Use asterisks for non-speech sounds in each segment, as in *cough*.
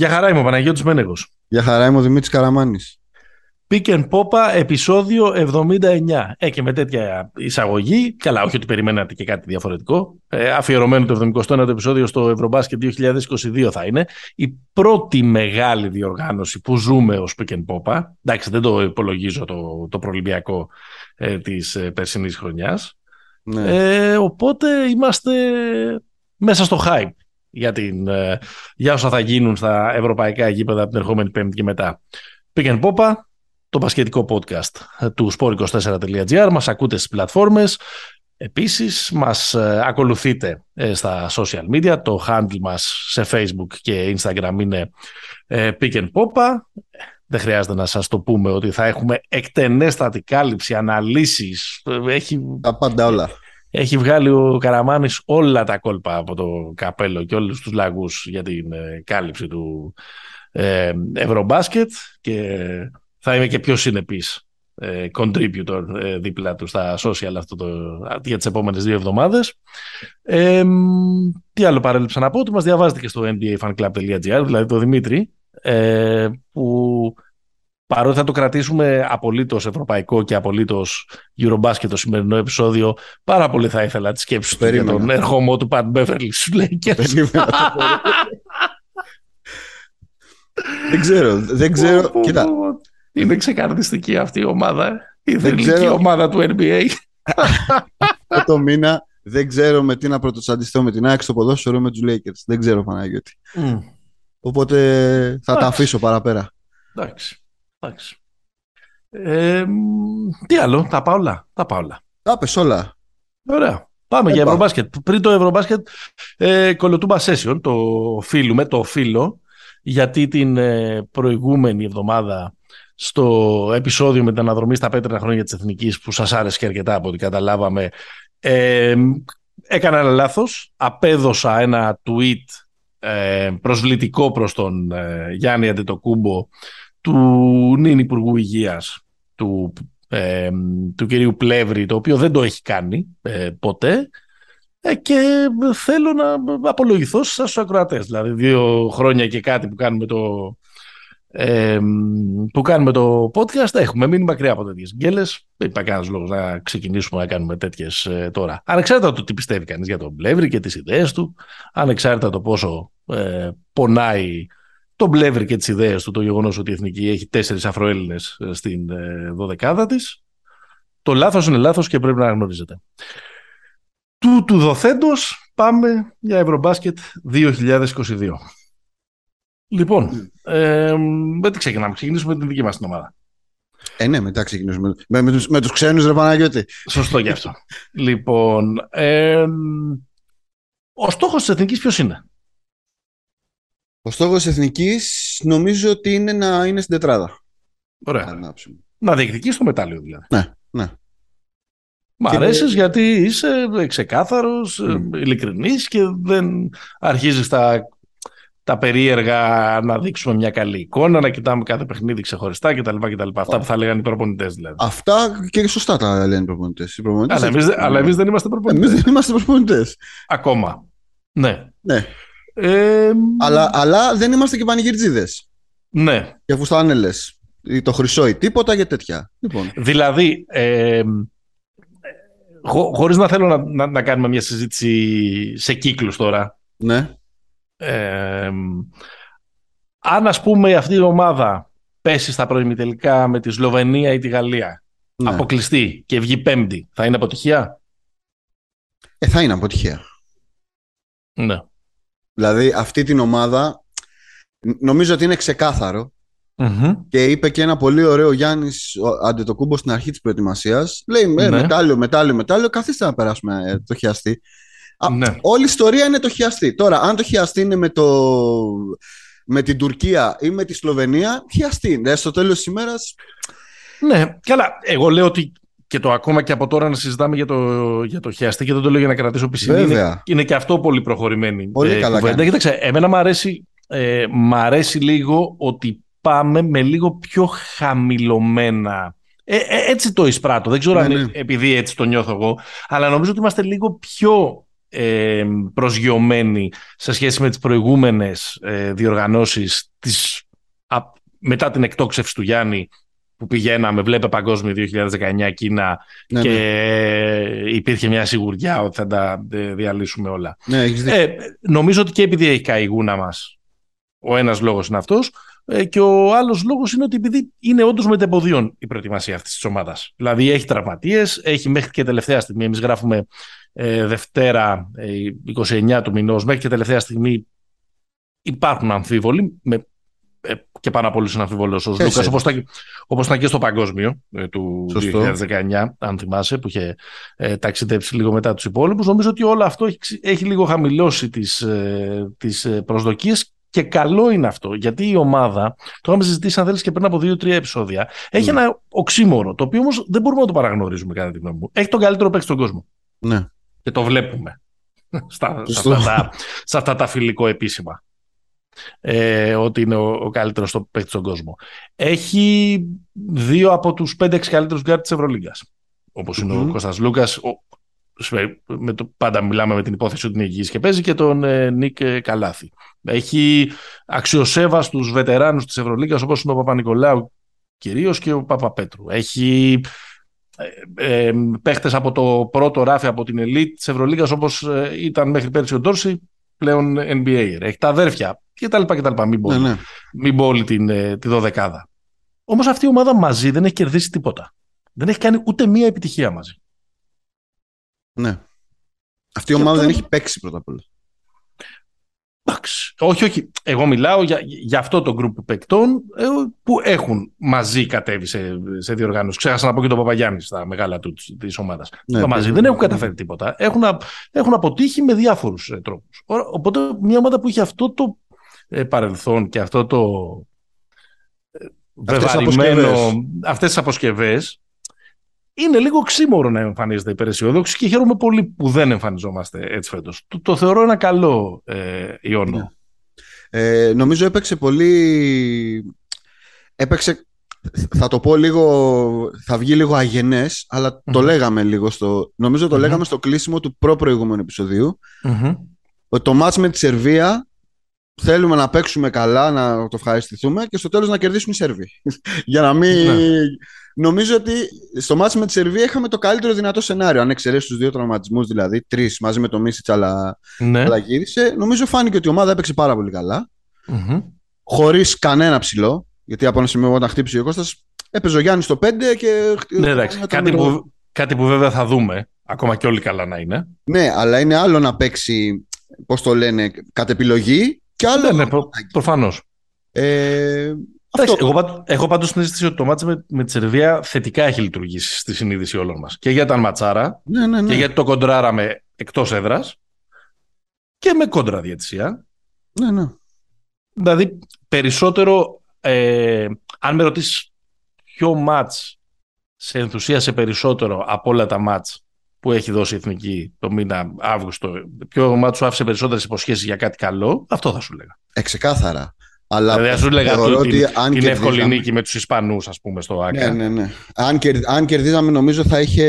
Για χαρά είμαι ο Παναγιώτης Μένεγος. Για χαρά είμαι ο Δημήτρης Καραμάνης. Pick and Popa, επεισόδιο 79. Ε, και με τέτοια εισαγωγή, καλά, όχι ότι περιμένατε και κάτι διαφορετικό. Ε, αφιερωμένο το 79ο επεισόδιο στο Ευρωμπάσκετ 2022 θα είναι. Η πρώτη μεγάλη διοργάνωση που ζούμε ως Pick and Popa. Εντάξει, δεν το υπολογίζω το, το προλυμπιακό ε, της ε, περσινής χρονιάς. Ναι. Ε, οπότε είμαστε μέσα στο hype για, την, ε, για όσα θα γίνουν στα ευρωπαϊκά γήπεδα την ερχόμενη Πέμπτη και μετά. Pick and το πασχετικό podcast του sport24.gr. Μας ακούτε στις πλατφόρμες. Επίσης, μας ε, ακολουθείτε ε, στα social media. Το handle μας σε Facebook και Instagram είναι Pick and Popa. Δεν χρειάζεται να σας το πούμε ότι θα έχουμε εκτενέστατη κάλυψη, αναλύσεις. Έχει... Τα πάντα όλα. Έχει βγάλει ο Καραμάνης όλα τα κόλπα από το καπέλο και όλους τους λαγούς για την ε, κάλυψη του ε, Ευρωμπάσκετ και θα είμαι και πιο συνεπής ε, contributor ε, δίπλα του στα social αυτό το, για τις επόμενες δύο εβδομάδες. Ε, τι άλλο παρέλειψα να πω, ότι μας διαβάζετε και στο nbafanclub.gr, δηλαδή το Δημήτρη, ε, που παρότι θα το κρατήσουμε απολύτως ευρωπαϊκό και απολύτως Eurobasket το σημερινό επεισόδιο, πάρα πολύ θα ήθελα τη σκέψη του για τον ερχομό του Πατ Μπέφερλι στου δεν ξέρω, δεν ξέρω. Κοίτα. Είναι ξεκαρδιστική αυτή η ομάδα. Η θελική ομάδα του NBA. το μήνα δεν ξέρω με τι να πρωτοσαντιστώ με την ΑΕΚ στο ποδόσφαιρο με τους Lakers. Δεν ξέρω Παναγιώτη. Οπότε θα τα αφήσω παραπέρα. Εντάξει. Εντάξει. Ε, τι άλλο, τα πάω όλα. Τα πάω όλα. Τα πες όλα. Ωραία. Πάμε για Ευρωμπάσκετ. Πριν το Ευρωμπάσκετ, ε, κολοτούμπα session, το με το φίλο, γιατί την ε, προηγούμενη εβδομάδα στο επεισόδιο με την αναδρομή στα πέτρινα χρόνια της Εθνικής που σας άρεσε και αρκετά από ό,τι καταλάβαμε ε, έκανα ένα λάθος απέδωσα ένα tweet ε, προσβλητικό προς τον ε, Γιάννη Αντετοκούμπο του νυν Υπουργού Υγείας του, ε, του κυρίου Πλεύρη, το οποίο δεν το έχει κάνει ε, ποτέ ε, και θέλω να απολογηθώ στους ακροατές. Δηλαδή δύο χρόνια και κάτι που κάνουμε το, ε, που κάνουμε το podcast έχουμε μείνει μακριά από τέτοιες γκέλες. Δεν υπάρχει κανένας λόγος να ξεκινήσουμε να κάνουμε τέτοιες ε, τώρα. Ανεξάρτητα το τι πιστεύει κανείς για τον Πλεύρη και τις ιδέες του, ανεξάρτητα το πόσο ε, πονάει τον Πλεύρη και τις ιδέες του, το γεγονός ότι η Εθνική έχει τέσσερις Αφροέλληνες ε, στην ε, δωδεκάδα της. Το λάθος είναι λάθος και πρέπει να γνωρίζετε. Του του δοθέντος πάμε για Ευρωμπάσκετ 2022. Λοιπόν, ε, με τι ξεκινάμε. Ξεκινήσουμε με την δική μας την ομάδα. Ε, ναι, μετά ξεκινήσουμε. Με, με, τους, με τους ξένους, ρε Παναγιώτη. Σωστό γι' αυτό. λοιπόν, ε, ο στόχος της Εθνικής ποιος είναι; Ο στόχος της εθνικής νομίζω ότι είναι να είναι στην τετράδα. Ωραία. Να, να διεκδικήσει το μετάλλιο δηλαδή. Ναι, ναι. Μ' αρέσεις γιατί είσαι ξεκάθαρος, mm. ειλικρινής και δεν αρχίζεις τα, τα περίεργα να δείξουμε μια καλή εικόνα, να κοιτάμε κάθε παιχνίδι ξεχωριστά κτλ. κτλ. Αυτά που θα λέγανε οι προπονητές δηλαδή. Αυτά και σωστά τα λένε οι προπονητές. Αλλά εμείς δεν είμαστε προπονητέ. Εμείς δεν είμαστε προπονητές. Ακόμα. Ναι. ναι αλλά, αλλά δεν είμαστε και πανηγυρτζίδες. Ναι. Και φουστάνελε. Ή το χρυσό ή τίποτα για τέτοια. Λοιπόν. Δηλαδή, ε, χω, χωρίς να θέλω να, να, να, κάνουμε μια συζήτηση σε κύκλους τώρα. Ναι. αν ας πούμε αυτή η ομάδα πέσει στα προημιτελικά με τη Σλοβενία ή τη Γαλλία, ναι. αποκλειστεί και βγει πέμπτη, θα είναι αποτυχία; Ε, θα είναι αποτυχία. Ναι. Δηλαδή αυτή την ομάδα νομίζω ότι είναι και είπε και ένα πολύ ωραίο Γιάννης Αντετοκούμπο στην αρχή της προετοιμασίας. Λέει ε, ναι. μετάλλιο, μετάλλιο, μετάλλιο. Καθίστε να περάσουμε ε, το χιαστή. Ναι. Όλη η ιστορία είναι το χιαστή. Τώρα, αν το χιαστή είναι με, το... με την Τουρκία ή με τη Σλοβενία, χιαστή είναι. Στο τέλος της ημέρας. Ναι, καλά. Εγώ λέω ότι και το ακόμα και από τώρα να συζητάμε για το, για το χιαστή και δεν το λέω για να κρατήσω πισινή. Είναι, είναι και αυτό πολύ προχωρημένη πολύ ε, καλά κουβέντα. Κοίταξε, εμένα μου αρέσει, ε, αρέσει λίγο ότι πάμε με λίγο πιο χαμηλωμένα ε, ε, έτσι το εισπράττω. Δεν ξέρω ναι, αν ναι. επειδή έτσι το νιώθω εγώ, αλλά νομίζω ότι είμαστε λίγο πιο ε, προσγειωμένη σε σχέση με τις προηγούμενες ε, διοργανώσεις της, μετά την εκτόξευση του Γιάννη που πηγαίναμε, βλέπε παγκόσμιο 2019 Κίνα ναι, και ναι. υπήρχε μια σιγουριά ότι θα τα ε, διαλύσουμε όλα. Ναι, ε, νομίζω ότι και επειδή έχει καεί η γούνα μας, ο ένας λόγος είναι αυτός, ε, και ο άλλος λόγος είναι ότι επειδή είναι όντως μετεποδίων η προετοιμασία αυτής της ομάδας. Δηλαδή έχει τραυματίες, έχει μέχρι και τελευταία στιγμή, εμείς γράφουμε ε, Δευτέρα, ε, 29 του μηνός, μέχρι και τελευταία στιγμή υπάρχουν αμφίβολοι, με ε, και πάνω από όλου είναι αμφιβολό ο Λούκας, όπως ήταν και στο παγκόσμιο ε, του Σωστό. 2019, αν θυμάσαι, που είχε ε, ταξιδέψει λίγο μετά τους υπόλοιπους. Νομίζω ότι όλο αυτό έχει, έχει λίγο χαμηλώσει τις τις ε, προσδοκίες και καλό είναι αυτό, γιατί η ομάδα, το είχαμε συζητήσει αν θέλεις και πριν από δύο-τρία επεισόδια, έχει ναι. ένα οξύμορο, το οποίο όμως δεν μπορούμε να το παραγνωρίζουμε κατά τη γνώμη μου. Έχει τον καλύτερο παίκτη στον κόσμο. Ναι. Και το βλέπουμε *laughs* στα, σε, αυτά τα, σε αυτά τα φιλικό επίσημα ε, ότι είναι ο, ο καλύτερος στο παίκτης στον κόσμο. Έχει δύο από τους 5-6 καλύτερους γκαρντ της Ευρωλίγκας. Όπως είναι ο Κώστας Σλούκας. Με το, πάντα μιλάμε με την υπόθεση ότι είναι υγιής και παίζει και τον ε, Νικ Καλάθη. Έχει αξιοσέβαστους βετεράνους της Ευρωλίγκας όπως είναι ο Παπανικολάου κυρίως και ο Παπαπέτρου. Έχει ε, ε, παίχτες από το πρώτο ράφι από την ελίτ της Ευρωλίγας όπως ε, ήταν μέχρι πέρσι ο Ντόρση πλέον NBA. Έχει τα αδέρφια και τα λοιπά και τα λοιπά. Μην πω, ναι, ναι. μην πω όλη την, ε, τη δωδεκάδα. Όμως αυτή η ομάδα μαζί δεν έχει κερδίσει τίποτα. Δεν έχει κάνει ούτε μία επιτυχία μαζί. Ναι. Αυτή η ομάδα δεν έχει παίξει πρώτα απ' όλα. Εντάξει. Όχι, όχι. Εγώ μιλάω για, για αυτό το γκρουπ παικτών ε, που έχουν μαζί κατέβει σε, σε διοργάνωση. Ξέχασα να πω και τον Παπαγιάννη στα μεγάλα του της ομάδας. Ναι, μαζί δεν έχουν καταφέρει τίποτα. Έχουν, έχουν αποτύχει με διάφορους ε, τρόπους. Οπότε μια ομάδα που είχε αυτό το ε, παρελθόν και αυτό το ε, βεβαρημένο, αυτές τις αποσκευές είναι λίγο ξύμορο να εμφανίζεται υπεραισιόδοξη και χαίρομαι πολύ που δεν εμφανιζόμαστε έτσι φέτος. Το, το θεωρώ ένα καλό ε, ιόνο. Ναι. Ε, νομίζω έπαιξε πολύ... Έπαιξε, θα το πω λίγο, θα βγει λίγο αγενές, αλλά το λέγαμε λίγο στο... Νομίζω το λέγαμε στο κλείσιμο του προ-προηγούμενου επεισοδίου. Ότι το μάτς με τη Σερβία θέλουμε να παίξουμε καλά, να το ευχαριστηθούμε και στο τέλος να κερδίσουν οι Σέρβοι. *laughs* Για να μην... Ναι. Νομίζω ότι στο μάτι με τη Σερβία είχαμε το καλύτερο δυνατό σενάριο. Αν εξαιρέσεις τους δύο τραυματισμούς, δηλαδή τρεις μαζί με το Μίσιτς, αλλά, ναι. αλλά γύρισε. Νομίζω φάνηκε ότι η ομάδα έπαιξε πάρα πολύ καλά. Mm-hmm. Χωρίς κανένα ψηλό. Γιατί από ένα σημείο όταν χτύπησε ο Κώστας έπαιζε ο Γιάννης στο 5 και. Ναι, εντάξει. Κάτι, που, κάτι που βέβαια θα δούμε. Ακόμα και όλοι καλά να είναι. Ναι, αλλά είναι άλλο να παίξει, πώς το λένε, κατ' επιλογή και άλλο. Ναι, ναι προφανώς. Ε, αυτό... Εγώ, έχω πάντως την αίσθηση ότι το μάτς με, με τη Σερβία θετικά έχει λειτουργήσει στη συνείδηση όλων μας. Και για τα ματσάρα ναι, ναι, ναι. και γιατί το κοντράραμε εκτός έδρας και με κόντρα διαιτησία. Ναι, ναι. Δηλαδή περισσότερο, ε, αν με ρωτήσεις ποιο μάτς σε ενθουσίασε περισσότερο από όλα τα μάτς που έχει δώσει η Εθνική το μήνα Αύγουστο, ποιο μάτς σου άφησε περισσότερες υποσχέσεις για κάτι καλό, αυτό θα σου λέγα. Εξεκάθαρα. Αλλά δηλαδή, σου λέγα ότι την, την εύκολη νίκη με τους Ισπανούς, ας πούμε, στο ΑΚΑ. Ναι, ναι, ναι. Αν, αν κερδίζαμε, νομίζω θα είχε.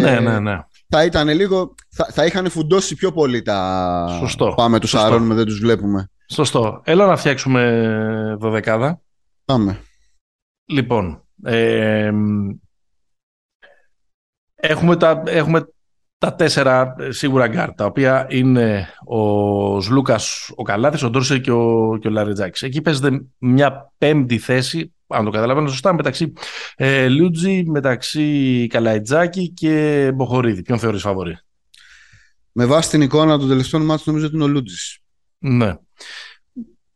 Ναι, ναι, ναι. Θα ήταν λίγο. Θα, θα είχαν φουντώσει πιο πολύ τα. Σωστό. Πάμε τους σαρώνουμε, δεν τους βλέπουμε. Σωστό. Έλα να φτιάξουμε δωδεκάδα. Πάμε. Λοιπόν. Ε, έχουμε, τα, έχουμε τα τέσσερα ε, σίγουρα γκαρντ, τα οποία είναι ο Σλούκας, ο Καλάθης, ο Ντόρσεϊ και ο, και ο Λαρεντζάκης. Εκεί παίζεται μια πέμπτη θέση, αν το καταλαβαίνω σωστά, μεταξύ ε, Λιούτζι, μεταξύ Καλαϊτζάκη και Μποχορίδη. Ποιον θεωρείς φαβορή; Με βάση την εικόνα των τελευταίων μάτων νομίζω ότι είναι ο Λούτζης. Ναι.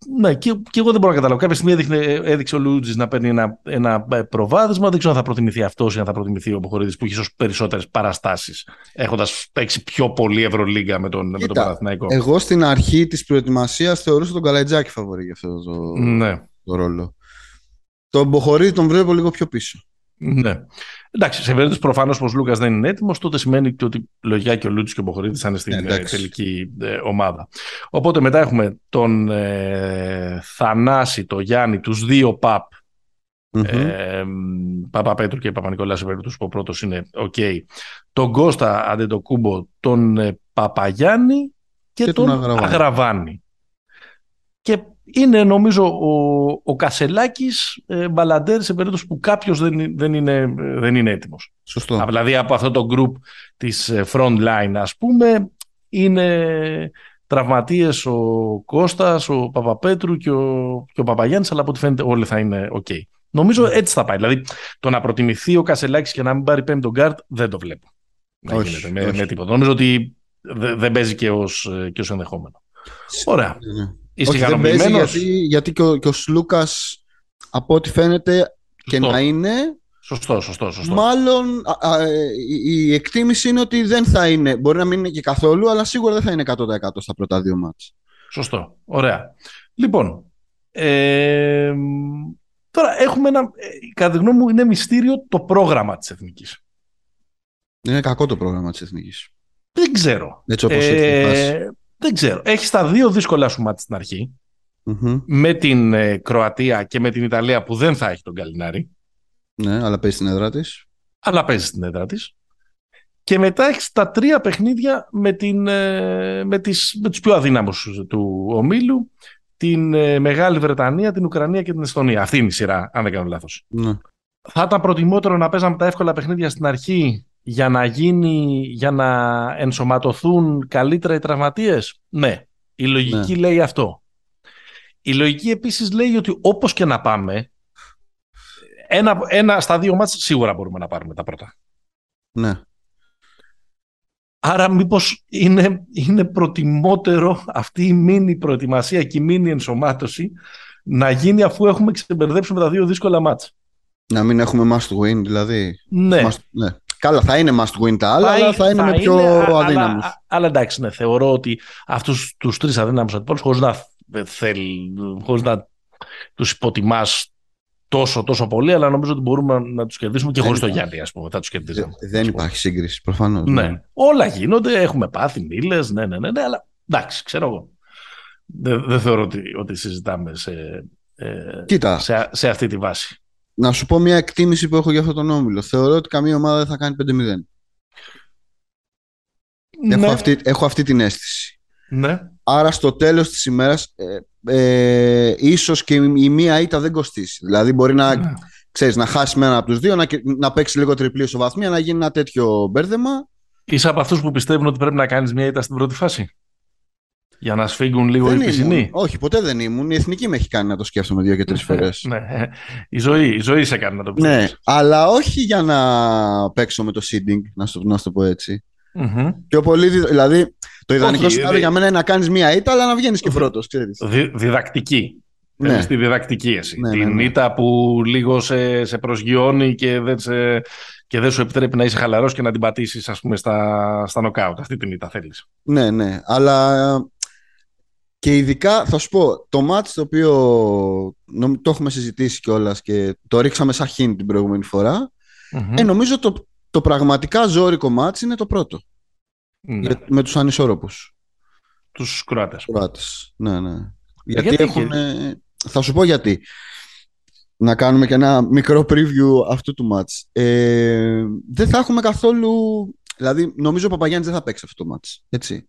Ναι, και, και εγώ δεν μπορώ να καταλάβω. Κάποια στιγμή έδειχνε, έδειξε ο Λούτζης να παίρνει ένα, ένα προβάδισμα. Δεν ξέρω αν θα προτιμηθεί αυτός ή αν θα προτιμηθεί ο Μποχορίδης που έχει ίσως περισσότερες παραστάσεις, έχοντας παίξει πιο πολύ Ευρωλίγκα με τον, με τον Παναθηναϊκό. Εγώ στην αρχή της προετοιμασίας θεωρούσα τον Καλαϊτζάκη φαβορή για αυτό το, ναι. το ρόλο. Τον Μποχορίδη τον βλέπω λίγο πιο πίσω. Ναι. Εντάξει, σε περίπτωση προφανώς πως ο Λούκας δεν είναι έτοιμος, τότε σημαίνει και ότι λογικά και ο Λούτσης και ο Μποχορίδη θα είναι στην ε, τελική ε, ομάδα. Οπότε μετά έχουμε τον ε, Θανάση, τον Γιάννη, τους δύο παπ. Mm-hmm. Ε, Παπα-Πέτρου και Παπα-Νικολά σε περίπτωση που ο πρώτος είναι OK. Τον Κώστα Αντετοκούμπο, τον ε, Παπαγιάννη και, τον, Αγραβάνη. Και είναι νομίζω ο, ο Κασελάκης ε, μπαλαντέρ σε περίπτωση που κάποιος δεν, δεν, είναι, δεν είναι έτοιμος. Σωστό. Δηλαδή από αυτό το group της ε, front line ας πούμε είναι τραυματίες ο Κώστας, ο Παπαπέτρου και ο, και ο Παπαγιάννης αλλά από ό,τι φαίνεται όλοι θα είναι ok. Νομίζω ναι. έτσι θα πάει. Δηλαδή το να προτιμηθεί ο Κασελάκης και να μην πάρει πέμπτο γκαρντ δεν το βλέπω. Να όχι, γίνεται με, με τίποτα. Νομίζω ότι δεν παίζει και ως, ε, και ως ενδεχόμενο. Ωραία. Ναι. Ναι. Είσαι ικανοποιημένο. Γιατί, γιατί και ο, και ο Σλούκας, από ό,τι φαίνεται και να είναι. Σωστό, σωστό, σωστό. Μάλλον α, η, εκτίμηση είναι ότι δεν θα είναι. Μπορεί να μην είναι και καθόλου, αλλά σίγουρα δεν θα είναι 100% στα πρώτα δύο μάτς. Σωστό. Ωραία. Λοιπόν, ε, τώρα έχουμε ένα, ε, κατά τη γνώμη μου, είναι μυστήριο το πρόγραμμα της Εθνικής. Είναι κακό το πρόγραμμα της Εθνικής. Δεν ξέρω. Έτσι όπως ε, δεν ξέρω. Έχεις τα δύο δύσκολα σου μάτια στην αρχη Με την ε, Κροατία και με την Ιταλία που δεν θα έχει τον Καλινάρη. Ναι, αλλά παίζει στην έδρα της. Αλλά παίζει στην έδρα της. Και μετά έχεις τα τρία παιχνίδια με, την, ε, με, τις, με τους πιο αδύναμους του ομίλου. Την ε, Μεγάλη Βρετανία, την Ουκρανία και την Εστονία. Αυτή είναι η σειρά, αν δεν κάνω λάθος. Ναι. Θα ήταν προτιμότερο να παίζαμε τα εύκολα παιχνίδια στην αρχή για να, γίνει, για να ενσωματωθούν καλύτερα οι τραυματίες; Ναι, η λογική ναι. λέει αυτό. Η λογική επίσης λέει ότι όπως και να πάμε, ένα, ένα στα δύο μάτς σίγουρα μπορούμε να πάρουμε τα πρώτα. Ναι. Άρα μήπως είναι, είναι προτιμότερο αυτή η μήνυ προετοιμασία και η μήνυ ενσωμάτωση να γίνει αφού έχουμε ξεμπερδέψει με τα δύο δύσκολα μάτς; Να μην έχουμε must win δηλαδή. Ναι. ναι. Καλά, θα είναι must win τα άλλα, αλλά θα είναι με πιο αδύναμους. Αλλά, αλλά, εντάξει, ναι, θεωρώ ότι αυτούς τους τρεις αδύναμους αντιπάλους, χωρίς να θέλει, χωρίς να τους υποτιμάς τόσο, τόσο πολύ, αλλά νομίζω ότι μπορούμε να τους κερδίσουμε και χωρίς το Γιάννη, ας πούμε. Θα τους κερδίσουμε. Δεν υπάρχει σύγκριση, προφανώς. Ναι. ναι. Όλα γίνονται, έχουμε πάθει μήλε, ναι, ναι, ναι, ναι, αλλά εντάξει, ξέρω εγώ. Δεν, δεν θεωρώ ότι, ότι συζητάμε σε, ε, σε, σε αυτή τη βάση να σου πω μια εκτίμηση που έχω για αυτόν τον όμιλο. Θεωρώ ότι καμία ομάδα δεν θα κάνει 5-0. Ναι. Έχω, αυτή, έχω αυτή την αίσθηση. Ναι. Άρα στο τέλος της ημέρας ε, ε, ίσως και η μία ήττα δεν κοστίσει. Δηλαδή μπορεί να, ναι. ξέρεις, να χάσει με ένα από τους δύο, να, να παίξει λίγο τριπλή ισοβαθμία, να γίνει ένα τέτοιο μπέρδεμα. Είσαι από αυτούς που πιστεύουν ότι πρέπει να κάνεις μία ήττα στην πρώτη φάση; Για να σφίγγουν λίγο δεν οι πισινοί. Όχι, ποτέ δεν ήμουν. Η εθνική με έχει κάνει να το σκέφτομαι δύο και τρεις φορές. ναι, η ζωή, η ζωή σε κάνει να το πει. Ναι, αλλά όχι για να παίξω με το seeding, να σου, να το πω έτσι. Mm-hmm. Πιο πολύ, δηλαδή, το ιδανικό σενάριο για μένα είναι να κάνεις μία ήττα, αλλά να βγαίνεις και πρώτος. Δι, διδακτική. Ναι. Στη διδακτική εσύ. Ναι, Την ναι, ναι. ήττα που λίγο σε, σε προσγειώνει και δεν, σε, και δεν σου επιτρέπει να είσαι χαλαρός και να την πατήσεις, ας πούμε, στα, στα νοκάουτ. Αυτή την ήττα θέλεις. Ναι, ναι. Αλλά και ειδικά θα σου πω, το μάτς το οποίο το έχουμε συζητήσει κιόλας και το ρίξαμε σαν χίν την προηγούμενη ε, νομίζω το, το πραγματικά ζώρικο μάτς είναι το πρώτο. Ναι. με τους ανισόρροπους. Τους Κροάτες. Κροάτες, ναι, ναι. Ε, γιατί, γιατί έχουν... Θα σου πω γιατί. Να κάνουμε και ένα μικρό preview αυτού του μάτς. Ε, δεν θα έχουμε καθόλου... Δηλαδή, νομίζω ο Παπαγιάννης δεν θα παίξει αυτό το μάτς. Έτσι.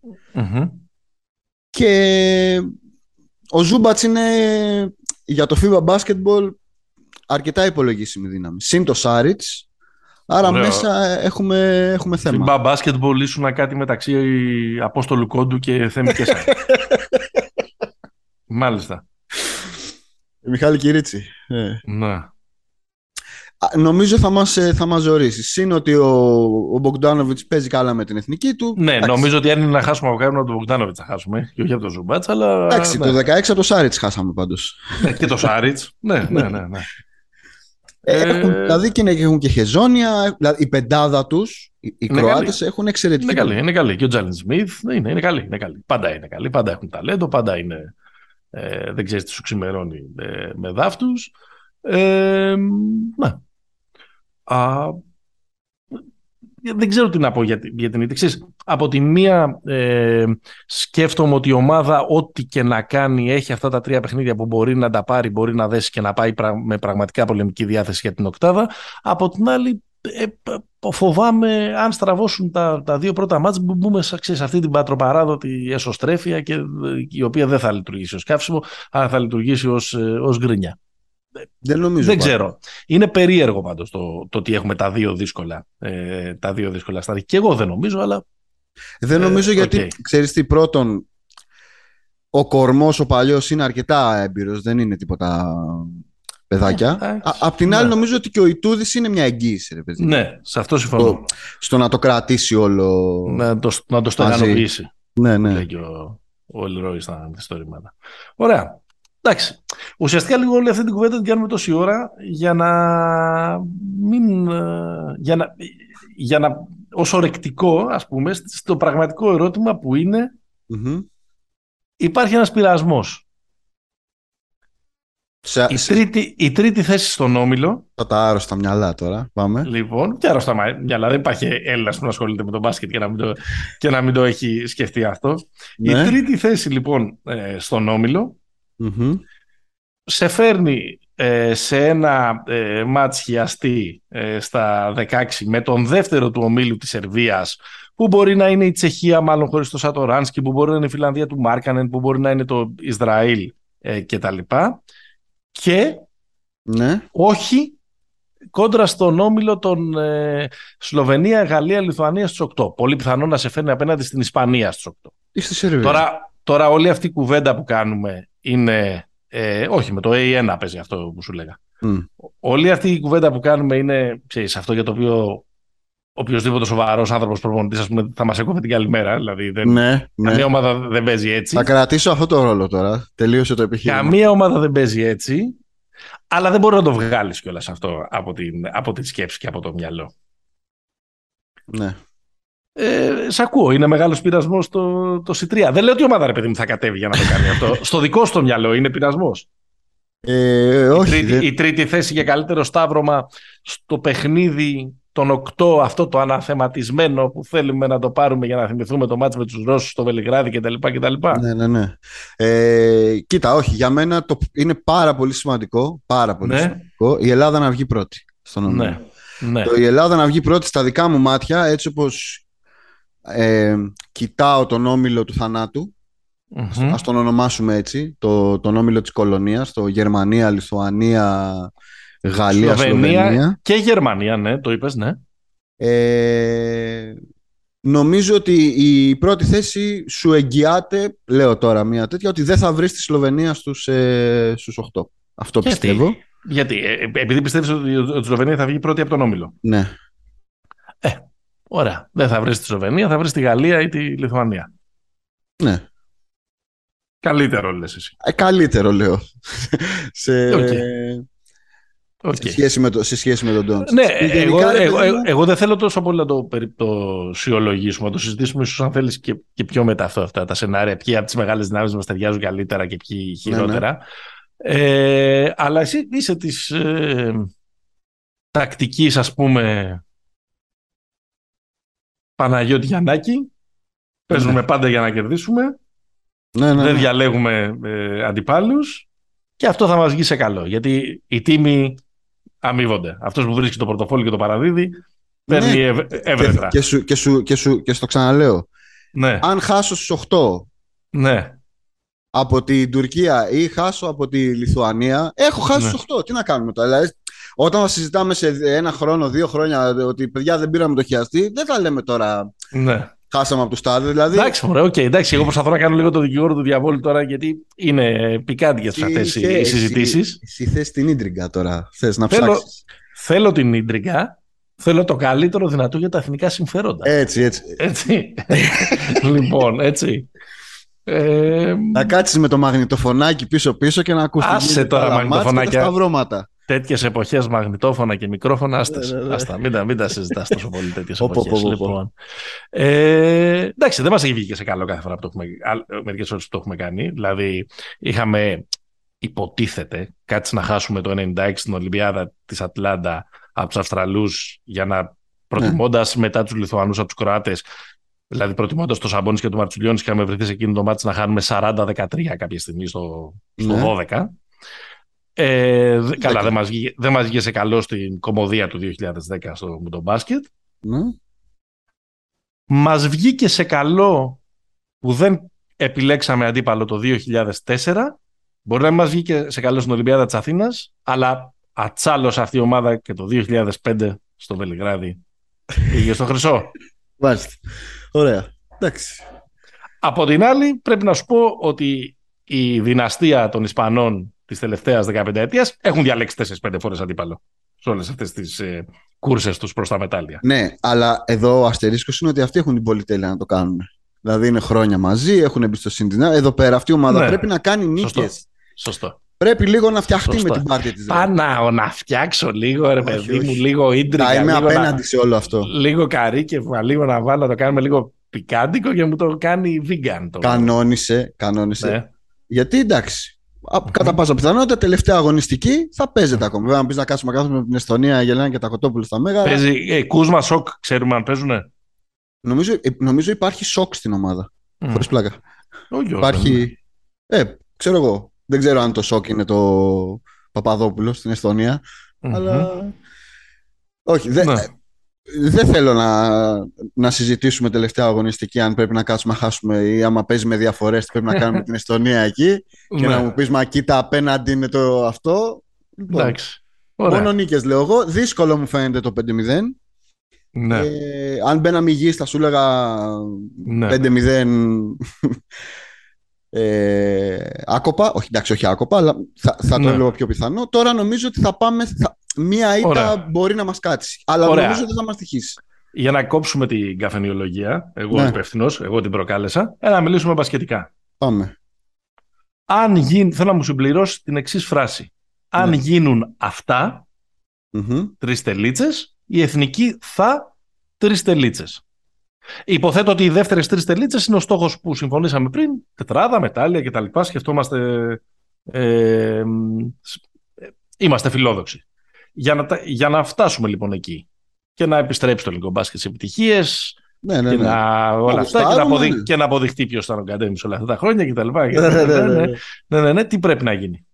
Και ο Ζούμπατς είναι για το FIBA Basketball αρκετά υπολογίσιμη δύναμη. Συν το Σάριτς, άρα μέσα έχουμε, έχουμε θέμα. FIBA Basketball ήσουν κάτι μεταξύ Απόστολου Κόντου και Θέμη Κέσσα. *laughs* Μάλιστα. Μιχάλη Κυρίτσι. Ε. Ναι νομίζω θα μας, ε, θα μας ζωρίσει. Συν ότι ο, ο Μπογκδάνοβιτς παίζει καλά με την εθνική του. Ναι, εντάξει. νομίζω ότι αν είναι να χάσουμε από κάποιον από τον Μπογκδάνοβιτς θα χάσουμε και όχι από τον Ζουμπάτς, αλλά... Εντάξει, ναι. το 16 από το Σάριτς χάσαμε πάντως. Ναι, και το Σάριτς, ναι, ναι, ναι. ναι. Ε, έχουν, δηλαδή και έχουν και χεζόνια, δηλαδή η πεντάδα τους, οι, οι Κροάτες έχουν εξαιρετική. Είναι καλή, είναι καλή. Και ο Τζάλιν Σμιθ είναι, είναι καλή, είναι καλή. Πάντα είναι καλή, πάντα έχουν ταλέντο, πάντα είναι. Ε, δεν ξέρεις τι σου ξημερώνει ε, με δάφτους. Ε, ναι, Α, δεν ξέρω τι να πω για, για την ήττη. από τη μία ε, σκέφτομαι ότι η ομάδα ό,τι και να κάνει έχει αυτά τα τρία παιχνίδια που μπορεί να τα πάρει, μπορεί να δέσει και να πάει με πραγματικά πολεμική διάθεση για την οκτάδα. Από την άλλη ε, φοβάμαι αν στραβώσουν τα, τα δύο πρώτα μάτς μπούμε σε αυτή την πατροπαράδοτη εσωστρέφεια και, η οποία δεν θα λειτουργήσει ως καύσιμο αλλά θα λειτουργήσει ως, ως γκρίνια. Δεν νομίζω. Δεν ξέρω. Είναι περίεργο πάντως το, το ότι έχουμε τα δύο δύσκολα, ε, τα δύο δύσκολα στάδια. Και εγώ δεν νομίζω, αλλά... Δεν νομίζω ε, γιατί, okay. ξέρεις τι, πρώτον, ο κορμός ο παλιός είναι αρκετά έμπειρος, δεν είναι τίποτα παιδάκια. Ε, απ' την άλλη, ναι. νομίζω ότι και ο Ιτούδης είναι μια εγγύηση. Ρε, παιδί. Ναι, σε αυτό συμφωνώ. στο να το κρατήσει όλο. Να το, να το στεγανοποιήσει. Ναι, ναι. Λέει και ο, ο Ελρόη στα αντιστορήματα. Ωραία. Εντάξει. Ουσιαστικά λίγο όλη αυτή την κουβέντα την κάνουμε τόση ώρα για να μην. Ε, για να, για να ως ορεκτικό, ας πούμε, στο πραγματικό ερώτημα που ειναι υπάρχει ένας πειρασμός. Σε... Η, τρίτη, η τρίτη θέση στον Όμιλο. Θα τα άρρωστα μυαλά τώρα. Πάμε. Λοιπόν, και άρρωστα μυαλά. Δεν υπάρχει Έλληνας που να ασχολείται με τον μπάσκετ και να μην το, και να μην το έχει σκεφτεί αυτό. Η ναι. τρίτη θέση λοιπόν ε, στον ομιλο σε φέρνει ε, σε ένα ε, μάτς χιαστή ε, στα 16 με τον δεύτερο του ομίλου της Σερβίας που μπορεί να είναι η Τσεχία μάλλον χωρίς το Σατοράνσκι, που μπορεί να είναι η Φιλανδία του Μάρκανεν, που μπορεί να είναι το Ισραήλ ε, κτλ και ναι. όχι κόντρα στον όμιλο των ε, Σλοβενία, Γαλλία, Λιθουανία στους 8. Πολύ πιθανό να σε φέρνει απέναντι στην Ισπανία στους 8. Είστε Τώρα, τώρα όλη αυτή η κουβέντα που κάνουμε είναι... Ε, όχι, με το A1 παίζει αυτό που σου λέγα. Mm. Όλη αυτή η κουβέντα που κάνουμε είναι ξέρεις, αυτό για το οποίο οποιοδήποτε σοβαρός άνθρωπος προπονητής θα μας έκοβε την καλημέρα. Δηλαδή δεν, ναι, ναι. Καμία ομάδα δεν παίζει έτσι. Θα κρατήσω αυτό το ρόλο τώρα. Τελείωσε το επιχείρημα. Καμία ομάδα δεν παίζει έτσι. Αλλά δεν μπορεί να το βγάλεις κιόλας αυτό από την, από τη σκέψη και από το μυαλό. Ναι. Ε, σ' ακούω, είναι μεγάλος πειρασμός το, το C3. Δεν λέω ότι η ομάδα ρε παιδί μου θα κατέβει για να το κάνει αυτό. Στο δικό σου το μυαλό είναι πειρασμός. Ε, όχι, η, τρίτη, η τρίτη θέση για καλύτερο σταύρωμα στο παιχνίδι τον 8 αυτό το αναθεματισμένο που θέλουμε να το πάρουμε για να θυμηθούμε το μάτς με τους Ρώσους στο Βελιγράδι κτλ. κτλ. Ναι, ναι, ναι. Ε, κοίτα, όχι, για μένα το, είναι πάρα πολύ σημαντικό, πάρα πολύ ναι. σημαντικό η Ελλάδα να βγει πρώτη στον ναι. ναι. Το, η Ελλάδα να βγει πρώτη στα δικά μου μάτια, έτσι όπως ε, κοιτάω τον όμιλο του θανάτου, mm-hmm. ας τον ονομάσουμε έτσι, το, τον όμιλο της κολονίας, το Γερμανία, Λιθουανία, Γαλλία, Σλοβενία. Και Γερμανία, ναι, το είπες, ναι. Ε, νομίζω ότι η πρώτη θέση σου εγγυάται, λέω τώρα μία τέτοια, ότι δεν θα βρεις τη Σλοβενία στους, ε, στους 8. Αυτό Γιατί; πιστεύω. Γιατί, ε, επειδή πιστεύεις ότι η Σλοβενία θα βγει πρώτη από τον Όμιλο. Ναι. Ε, ωραία. Δεν θα βρεις τη Σλοβενία, θα βρεις τη Γαλλία ή τη Λιθουανία. Ναι. Καλύτερο λες εσύ. Ε, καλύτερο λέω. σε... Okay. Σε, σχέση με το, σε σχέση με τον Ντόντ. Ναι, εγώ, εγώ, εγώ, εγώ, δεν θέλω τόσο πολύ να το, το σιολογήσουμε, να το συζητήσουμε ίσως αν θέλεις και, και πιο μετά αυτό, αυτά τα σενάρια. Ποιοι από τις μεγάλες δυνάμεις μας ταιριάζουν καλύτερα και ποιοι χειρότερα. Ναι, ναι. Ε, αλλά εσύ είσαι της ε, τακτικής, ας πούμε, Παναγιώτη Γιαννάκη. Παίζουμε ναι. πάντα για να κερδίσουμε. Ναι, ναι, δεν διαλέγουμε ε, αντιπάλους και αυτό θα μας βγει σε καλό γιατί οι τίμοι αμείβονται. Αυτός που βρίσκει το πορτοφόλι και το παραδίδει παίρνει ναι. εύρετρα. Και, σου, και, σου, και, σου, και στο ξαναλέω. Ναι. Αν χάσω στους 8 ναι. από την Τουρκία ή χάσω από τη Λιθουανία, έχω χάσει ναι. στους 8. Τι να κάνουμε τώρα. Δηλαδή, όταν συζητάμε σε ένα χρόνο, δύο χρόνια ότι παιδιά δεν πήραμε το χιαστή, δεν θα λέμε τώρα. Ναι χάσαμε από του στάδε. Δηλαδή... Εντάξει, μωρέ, okay, εντάξει, εγώ προσπαθώ να κάνω λίγο το δικηγόρο του διαβόλου τώρα, γιατί είναι πικάντικε αυτές οι συζητήσεις. Εσύ θες την ίντριγκα τώρα. Θες να ψάξεις. Θέλω την ίντριγκα. Θέλω το καλύτερο δυνατό για τα εθνικά συμφέροντα. Έτσι, έτσι. έτσι. *laughs* λοιπόν, έτσι. Ε, να κάτσεις με το μαγνητοφωνάκι πίσω-πίσω και να ακούσει. Άσε τώρα μαγνητοφωνάκια. Τα βρώματα. Τέτοιες εποχές μαγνητόφωνα και μικρόφωνα, άστα. Ναι, ναι, ναι. Μην τα συζητάς τόσο πολύ τέτοιες εποχές. Λοιπόν. Ε, εντάξει, δεν μας έχει βγει και σε καλό κάθε φορά που το έχουμε, μερικές φορές που το έχουμε κάνει. Δηλαδή, είχαμε υποτίθεται κάτσαμε να χάσουμε το 96 στην Ολυμπιάδα της Ατλάντα από τους Αυστραλούς για να προτιμώντας μετά τους Λιθουανούς από τους Κροάτες Δηλαδή, προτιμώντας το Σαμπόνι και το Μαρτσουλιόνι, είχαμε βρεθεί σε εκείνο το ματς να χάνουμε 40-13 κάποια στιγμή στο, στο 12. Ε, καλά, δεν μας, βγήκε, δεν μας βγήκε σε καλό στην κωμωδία του 2010 στο, με τον μπάσκετ. Ναι. Μας βγήκε σε καλό που δεν επιλέξαμε αντίπαλο το 2004. Μπορεί να μην μας βγήκε σε καλό στην Ολυμπιάδα της Αθήνας, αλλά ατσάλωσε αυτή η ομάδα και το 2005 στο Βελιγράδι. Πήγε στο Χρυσό. Μάλιστα. Ωραία. Εντάξει. Από την άλλη, πρέπει να σου πω ότι η δυναστεία των Ισπανών της τελευταίας 15 ετία έχουν διαλέξει 4-5 φορές αντίπαλο σε όλες αυτές τις ε, κούρσες τους προς τα μετάλλια. Ναι, αλλά εδώ ο αστερίσκος είναι ότι αυτοί έχουν την πολυτέλεια να το κάνουν. Δηλαδή είναι χρόνια μαζί, έχουν εμπιστοσύνη. Εδώ πέρα αυτή η ομάδα ναι. πρέπει να κάνει νίκες. Σωστό. Πρέπει λίγο να φτιαχτεί με την πάρτι της. Πάνα να φτιάξω λίγο, ρε παιδί μου, λίγο ίντρικα. Θα είμαι απέναντι να... σε όλο αυτό. Λίγο καρύκευμα, λίγο να βάλω να το κάνουμε λίγο πικάντικο και μου το κάνει vegan. Το κανόνισε, κανόνισε. Ναι. Γιατί εντάξει, κατά πάσα πιθανότητα τελευταία αγωνιστική θα παίζεται ακόμα. Βέβαια, αν πεις να κάτσουμε κάθομαι με την Εστονία για και τα κοτόπουλα στα μέγα. Παίζει ε, κούσμα σοκ, ξέρουμε αν παίζουνε; Νομίζω, ε, νομίζω υπάρχει σοκ στην ομάδα. Mm. Χωρίς πλάκα. Όχι, υπάρχει. Ε, ξέρω εγώ. Δεν ξέρω αν το σοκ είναι το Παπαδόπουλο στην εστονια Αλλά. Όχι. Δεν, ναι. Δεν θέλω να, να συζητήσουμε τελευταία αγωνιστική αν πρέπει να κάτσουμε να χάσουμε ή άμα παίζει με διαφορές τι πρέπει να κάνουμε την Εστονία εκεί *laughs* και να ναι. μου πεις Μα κοίτα, απέναντι είναι το αυτό. Λοιπόν, Εντάξει. Μόνο νίκες λέω εγώ. Δύσκολο μου φαίνεται το 5-0. Ναι. Ε, αν μπαίναμε υγιείς θα σου έλεγα ναι. 5-0 ε, άκοπα. Όχι, εντάξει, όχι άκοπα, αλλά θα, θα το ναι. έβλεπα πιο πιθανό. Τώρα νομίζω ότι θα πάμε. Θα, μία ήττα μπορεί να μας κάτσει. Αλλά Ωραία. νομίζω ότι θα μας τυχήσει. Για να κόψουμε την καφενιολογία, εγώ ναι. υπεύθυνο, εγώ την προκάλεσα, ε, να μιλήσουμε μπασκετικά. Πάμε. Αν γίνει, θέλω να μου συμπληρώσεις την εξής φράση. Αν ναι. γίνουν αυτά, mm-hmm. τρεις τελίτσες, η εθνική θα τρεις τελίτσες. Υποθέτω ότι οι δεύτερες τρεις τελίτσες είναι ο στόχος που συμφωνήσαμε πριν. Τετράδα, μετάλλια κτλ. Σκεφτόμαστε. Ε, είμαστε φιλόδοξοι. Για να, για να φτάσουμε λοιπόν εκεί και να επιστρέψει το ελληνικό μπάσκετ σε επιτυχίες. Ναι, ναι, ναι. Και, να, όλα αυτά, και, να αποδει... και να αποδειχτεί ποιος ήταν ο Καντέμι όλα αυτά τα χρόνια κτλ. Ναι ναι ναι, ναι, ναι, ναι, ναι, Τι πρέπει να γίνει.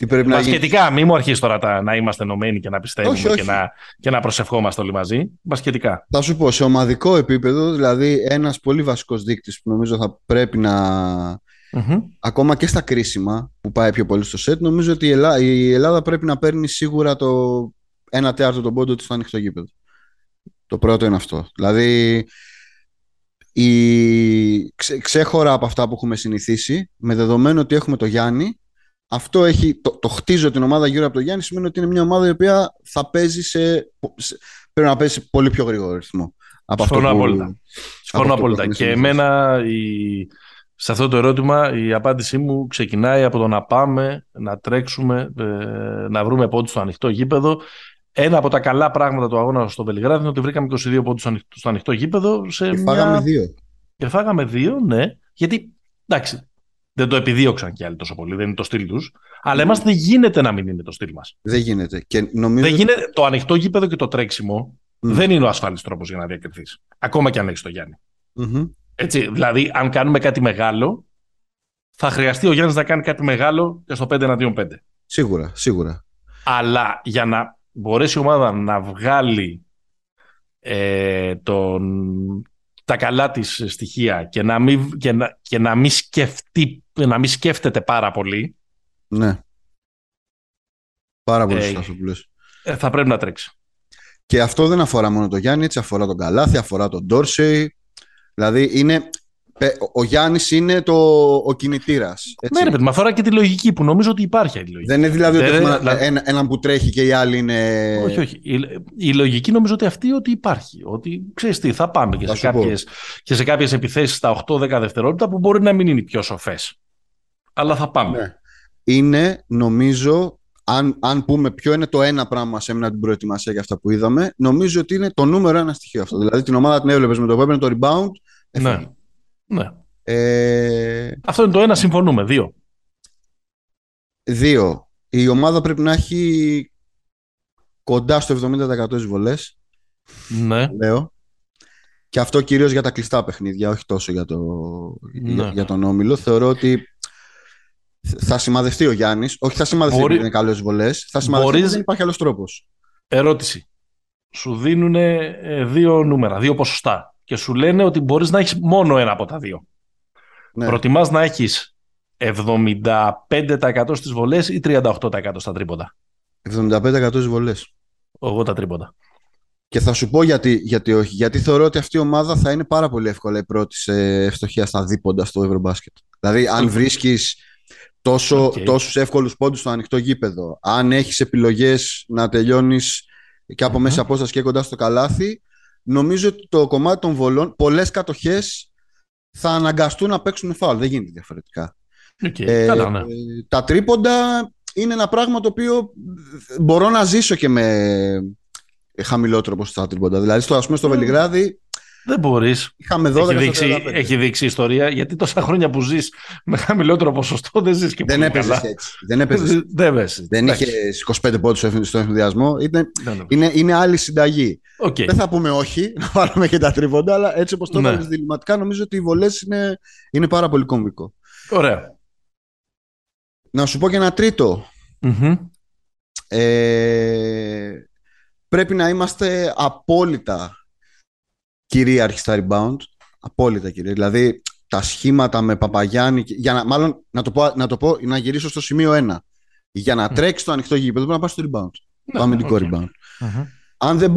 Τι πρέπει να Μπασκετικά, μην μου αρχίσεις τώρα τα, να είμαστε ενωμένοι και να πιστεύουμε όχι, όχι. Και, να, και να προσευχόμαστε όλοι μαζί. Μπασκετικά. Θα σου πω, σε ομαδικό επίπεδο, δηλαδή ένας πολύ βασικός δείκτης που νομίζω θα πρέπει να. Mm-hmm. Ακόμα και στα κρίσιμα που πάει πιο πολύ στο σετ, νομίζω ότι η Ελλάδα, η Ελλάδα πρέπει να παίρνει σίγουρα το ένα τέταρτο τον πόντο του στο ανοιχτό γήπεδο. Το πρώτο είναι αυτό. Δηλαδή, η... Ξέ, ξέχωρα από αυτά που έχουμε συνηθίσει, με δεδομένο ότι έχουμε το Γιάννη, αυτό έχει, το, το χτίζω την ομάδα γύρω από το Γιάννη σημαίνει ότι είναι μια ομάδα η οποία θα παίζει σε, πρέπει να παίζει πολύ πιο γρήγορο ρυθμό. Συμφωνώ απόλυτα. Συμφωνώ απόλυτα. Και εμένα η, σε αυτό το ερώτημα η απάντησή μου ξεκινάει από το να πάμε, να τρέξουμε, ε, να βρούμε πόντους στο ανοιχτό γήπεδο. Ένα από τα καλά πράγματα του αγώνα στο Βελιγράδι είναι ότι βρήκαμε 22 πόντους στο ανοιχτό γήπεδο. Σε και φάγαμε δύο. Και φάγαμε δύο, ναι. Γιατί, εντάξει, δεν το επιδίωξαν κι άλλοι τόσο πολύ, δεν είναι το στυλ τους. Αλλά εμάς δεν γίνεται να μην είναι το στυλ μας. Δεν γίνεται. Και νομίζω... δεν γίνεται. Το ανοιχτό γήπεδο και το τρέξιμο δεν είναι ο ασφαλής τρόπος για να διακριθείς. Ακόμα και αν έχεις το γιαννη Έτσι, δηλαδή, αν κάνουμε κάτι μεγάλο, θα χρειαστεί ο Γιάννης να κάνει κάτι μεγάλο και στο 5 εναντίον 5. Σίγουρα, σίγουρα. Αλλά για να μπορέσει η ομάδα να βγάλει ε, τον, τα καλά της στοιχεία και να μην, και να, και να μην, σκεφτεί, να μην σκέφτεται πάρα πολύ. Ναι. Πάρα πολύ σωστά που λες. Ε, θα πρέπει να τρέξει. Και αυτό δεν αφορά μόνο τον Γιάννη, έτσι αφορά τον Καλάθι, αφορά τον Ντόρσεϊ. Δηλαδή είναι ο Γιάννης είναι το, ο κινητήρας. Ναι, ρε παιδί, αφορά και τη λογική που νομίζω ότι υπάρχει η λογική. Δεν είναι δηλαδή ότι έχουμε ένα, έναν που τρέχει και οι άλλοι είναι. Όχι, όχι. Η, η λογική νομίζω ότι αυτή ότι υπάρχει. Ότι ξέρεις τι, θα πάμε και, σε κάποιες, και σε κάποιες επιθέσεις στα 8-10 δευτερόλεπτα που μπορεί να μην είναι οι πιο σοφές. Αλλά θα πάμε. Ναι. Είναι, νομίζω, αν, αν πούμε ποιο είναι το ένα πράγμα σε έμενα την προετοιμασία για αυτά που είδαμε, νομίζω ότι είναι το νούμερο ένα στοιχείο αυτό. Δηλαδή την ομάδα την έβλεπες με το που το rebound. Ναι. Ναι. Ε... Αυτό είναι το ένα, συμφωνούμε. Δύο. Δύο. Η ομάδα πρέπει να έχει κοντά στο 70% εισβολές. Ναι. Λέω. Και αυτό κυρίως για τα κλειστά παιχνίδια, όχι τόσο για, το, ναι. για, τον Όμιλο. Θεωρώ ότι θα σημαδευτεί ο Γιάννης. Όχι, θα σημαδευτεί Μπορεί... είναι καλές βολές. Θα σημαδευτεί Μπορείς... δεν υπάρχει άλλος τρόπος. Ερώτηση. Σου δίνουν ε, δύο νούμερα, δύο ποσοστά. Και σου λένε ότι μπορείς να έχεις μόνο ένα από τα δύο. Ναι. Προτιμάς να έχεις 75% στις βολές ή 38% στα τρίποντα; 75% στις βολές. Εγώ τα τρίποντα. Και θα σου πω γιατί, γιατί όχι. Γιατί θεωρώ ότι αυτή η ομάδα θα είναι πάρα πολύ εύκολα η πρώτη σε ευστοχία στα δίποντα στο Ευρωμπάσκετ. Δηλαδή, αν βρίσκεις τόσο, okay. τόσους εύκολους πόντους στο ανοιχτό γήπεδο, αν έχεις επιλογές να τελειώνεις και από mm-hmm. μέσα απόσταση και κοντά στο καλάθι, νομίζω ότι το κομμάτι των βολών, πολλές κατοχές θα αναγκαστούν να παίξουν φάουλ. Δεν γίνεται διαφορετικά. Okay. Ε, Καλά, ναι. Τα τρίποντα είναι ένα πράγμα το οποίο μπορώ να ζήσω και με χαμηλότερο ποσοστά τρίποντα. Δηλαδή, στο, ας πούμε, στο mm. Βελιγράδι δεν μπορείς. Είχαμε 12 έχει δείξει, έχει δείξει ιστορία γιατί τόσα χρόνια που ζεις με χαμηλότερο ποσοστό δεν ζεις και Δεν έπαιζες έτσι. Δεν έπαιζες. δεν, δεν είχες 25 πόντους στον εφηδιασμό. Είναι, είναι, είναι άλλη συνταγή. Okay. Δεν θα πούμε όχι, *laughs* να βάλουμε και τα τρίβοντα, αλλά έτσι όπως το ναι. διληματικά, νομίζω ότι οι βολές είναι, είναι πάρα πολύ κομβικό. Ωραία. Να σου πω και ένα Ε, πρέπει να είμαστε απόλυτα κυρίαρχη στα rebound. Απόλυτα κυρίαρχη. Δηλαδή τα σχήματα με Παπαγιάννη. Για να, μάλλον να το, πω, να το πω, να γυρίσω στο σημείο 1. Για να mm. τρέξει το ανοιχτό γήπεδο πρέπει να πας στο rebound. Ναι, το αμυντικό okay. rebound. Mm-hmm. Αν δεν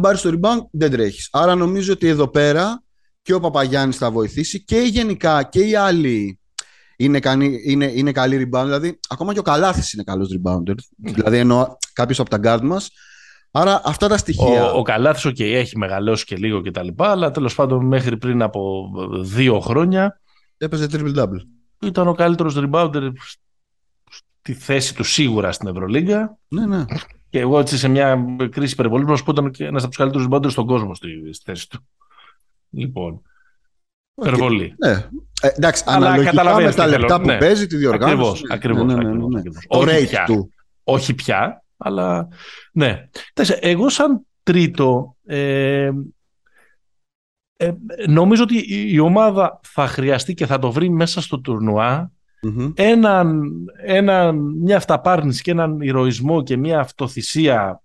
πάρει το rebound, δεν τρέχεις. Άρα νομίζω ότι εδώ πέρα και ο Παπαγιάννης θα βοηθήσει και γενικά και οι άλλοι είναι, κανεί, είναι, είναι καλοί rebound. Δηλαδή, ακόμα και ο Καλάθης είναι καλός rebounder. Mm. Δηλαδή, εννοώ κάποιο από τα guard μας Άρα αυτά τα στοιχεία. Ο, ο Καλάθης, okay, έχει μεγαλώσει και λίγο κτλ. Αλλά τέλος πάντων μέχρι πριν από δύο χρόνια. Έπαιζε triple-double. Ήταν ο καλύτερος rebounder στη θέση του σίγουρα στην Ευρωλίγκα. Ναι, ναι. Και εγώ έτσι σε μια κρίση υπερβολής που ήταν και ένας από τους καλύτερους rebounder στον κόσμο στη, στη θέση του. Λοιπόν. Υπερβολή. Ναι. Ε, εντάξει, Αλλά αναλογικά με τα λεπτά που ναι. παίζει, τη διοργάνωση. Ακριβώς. Ναι, ναι, ναι, ναι, του. Όχι πια, αλλά ναι. Εγώ σαν τρίτο ε, ε, νομίζω ότι η ομάδα θα χρειαστεί και θα το βρει μέσα στο τουρνουά έναν, έναν, μια αυταπάρνηση και έναν ηρωισμό και μια αυτοθυσία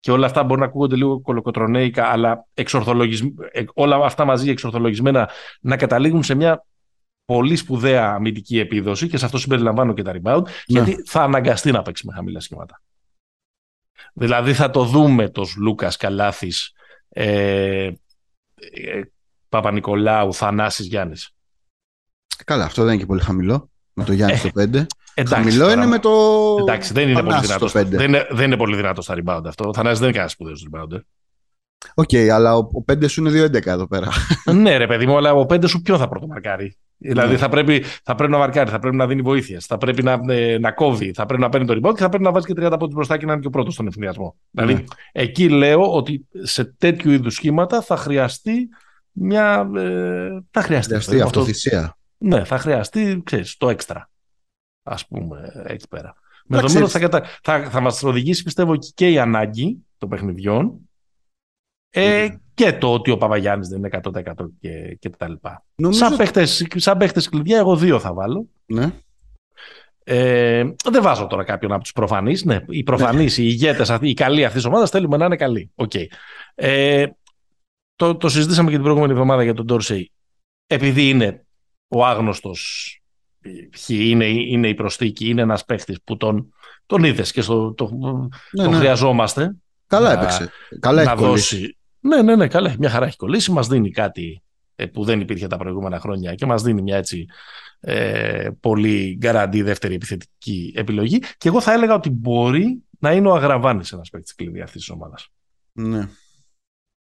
και όλα αυτά μπορεί να ακούγονται λίγο κολοκοτρονέικα αλλά ε, όλα αυτά μαζί εξορθολογισμένα να καταλήγουν σε μια πολύ σπουδαία αμυντική επίδοση και σε αυτό συμπεριλαμβάνω και τα rebound ναι. γιατί θα αναγκαστεί να παίξει με χαμηλά σχήματα. Δηλαδή θα το δούμε το Σλούκας Καλάθης, ε, ε, Παπανικολάου, Θανάσης, Γιάννης. Καλά, αυτό δεν είναι και πολύ χαμηλό. Με το Γιάννη στο 5. Εντάξει, χαμηλό τώρα, είναι με το. Εντάξει, δεν είναι πολύ δυνατός. Δεν, είναι, δεν είναι πολύ δυνατός στα rebound αυτό. Ο Θανάσης δεν είναι κανένας σπουδαίος rebounder. Ok, okay, αλλά ο, ο 5 σου είναι 2-11 εδώ πέρα. ναι, ρε παιδί μου, αλλά ο 5 σου ποιο θα πρωτομαρκάρει; Δηλαδή ναι. θα, πρέπει, θα πρέπει να μαρκάρει, θα πρέπει να δίνει βοήθεια, θα πρέπει να, ε, να κόβει, θα πρέπει να παίρνει το rebound και θα πρέπει να βάζει και 30 πόντους μπροστά και να είναι και ο πρώτος στον αιφνιδιασμό. Ναι. Δηλαδή εκεί λέω ότι σε τέτοιου είδους σχήματα θα χρειαστεί μια. Ε, θα χρειαστεί, χρειαστεί αυτοθυσία. Ναι, θα χρειαστεί ξέρεις, το έξτρα. Α πούμε εκεί πέρα. Με το θα, θα, θα μας οδηγήσει πιστεύω και η ανάγκη των παιχνιδιών ε, και το ότι ο Παπαγιάννης δεν είναι 100% και, και τα λοιπά. Νομίζω... Σαν, παίχτες, σαν παίχτες κλειδιά, εγώ δύο θα βάλω. Ναι. Ε, δεν βάζω τώρα κάποιον από τους προφανείς. Ναι, οι προφανείς, ναι. οι ηγέτες, οι καλοί αυτής της ομάδας θέλουμε να είναι καλοί. Okay. Ε, το, το συζητήσαμε και την προηγούμενη εβδομάδα για τον Ντόρσεϊ. Επειδή είναι ο άγνωστος, είναι, είναι η προσθήκη, είναι ένας παίχτης που τον, τον είδες και στο, το, ναι, τον ναι. χρειαζόμαστε. Καλά έπαιξε. Καλά να δώσει, ναι, ναι, ναι, καλά. Μια χαρά έχει κολλήσει. Μας δίνει κάτι ε, που δεν υπήρχε τα προηγούμενα χρόνια και μας δίνει μια έτσι ε, πολύ γκαραντή δεύτερη επιθετική επιλογή. Και εγώ θα έλεγα ότι μπορεί να είναι ο Αγραβάνης ένας παίκτης κλειδί αυτής της ομάδας. Ναι.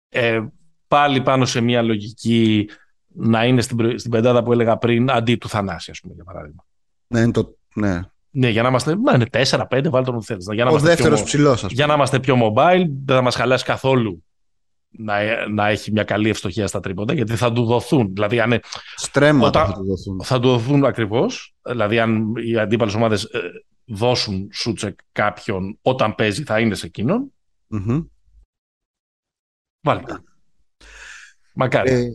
Ε, πάλι πάνω σε μια λογική να είναι στην, στην πεντάδα που έλεγα πριν αντί του Θανάση, ας πούμε, για παράδειγμα. Ναι, το, ναι. Ναι, για να είμαστε. Να είναι 4-5, βάλτε τον θέλεις. Ο δεύτερος ψηλός, Για να είμαστε πιο mobile, δεν θα μας χαλάσει καθόλου να, να έχει μια καλή ευστοχία στα τρίποντα, γιατί θα του δοθούν. Δηλαδή, αν, Στρέμματα θα του δοθούν. Θα του δοθούν ακριβώς. Δηλαδή, αν οι αντίπαλες ομάδες ε, δώσουν σούτσε κάποιον όταν παίζει, θα είναι σε εκείνον. Mm-hmm. Βάλτε. Μακάρι. Ε,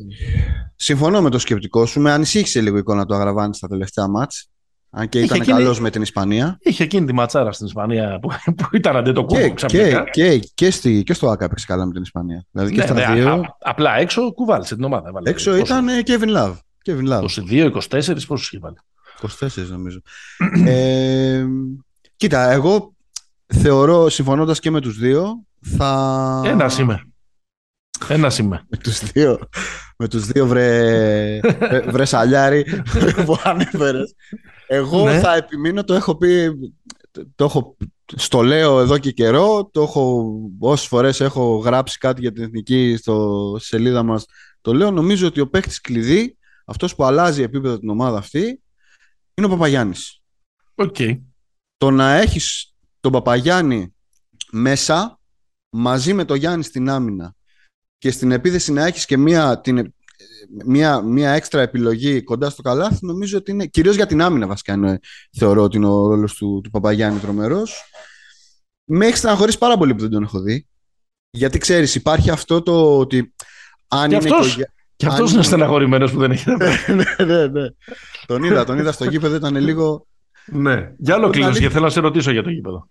συμφωνώ με το σκεπτικό σου. Με ανησύχησε λίγο η εικόνα του Αγραβάνη στα τελευταία μάτς. Αν και ήταν εκείνη... καλός με την Ισπανία. Είχε εκείνη τη ματσάρα στην Ισπανία που, που ήταν αντί το κούμπο ξαφνικά. Και, και, και, στη, και στο ΑΚΑ έπαιξε καλά με την Ισπανία. Δηλαδή και ναι, στα ναι, δύο... α, απλά έξω κουβάλισε την ομάδα. Βάλε, έξω πόσο... ήταν Kevin Love. Kevin Love. 22-24 πόσους είχε βάλει; 24 νομίζω. *clears throat* ε, κοίτα, εγώ θεωρώ, συμφωνώντας και με τους δύο, θα... Ένας είμαι. Ένας είμαι. *laughs* με τους δύο, με τους δύο βρε, *laughs* βρε σαλιάρι *laughs* που ανέφερες. Εγώ ναι. θα επιμείνω, το έχω πει, το έχω, στο λέω εδώ και καιρό, το έχω, όσες φορές έχω γράψει κάτι για την εθνική στο σελίδα μας, το λέω, νομίζω ότι ο παίκτης κλειδί, αυτός που αλλάζει επίπεδο την ομάδα αυτή, είναι ο Παπαγιάννης. Okay. Το να έχεις τον Παπαγιάννη μέσα, μαζί με τον Γιάννη στην άμυνα και στην επίθεση να έχεις και μία, την, μία, μία έξτρα επιλογή κοντά στο καλάθι, νομίζω ότι είναι, κυρίως για την άμυνα βασικά είναι, θεωρώ ότι είναι ο ρόλος του, του Παπαγιάννη τρομερός. Με έχει στεναχωρήσει πάρα πολύ που δεν τον έχω δει. Γιατί ξέρεις, υπάρχει αυτό το ότι αν και είναι αυτός, και αυτός είναι στεναχωρημένος που δεν έχει *laughs* ναι, ναι, ναι. Τον είδα, τον είδα στο γήπεδο, ήταν λίγο... Ναι, για άλλο κλείνω και θέλω να σε ρωτήσω για το γήπεδο.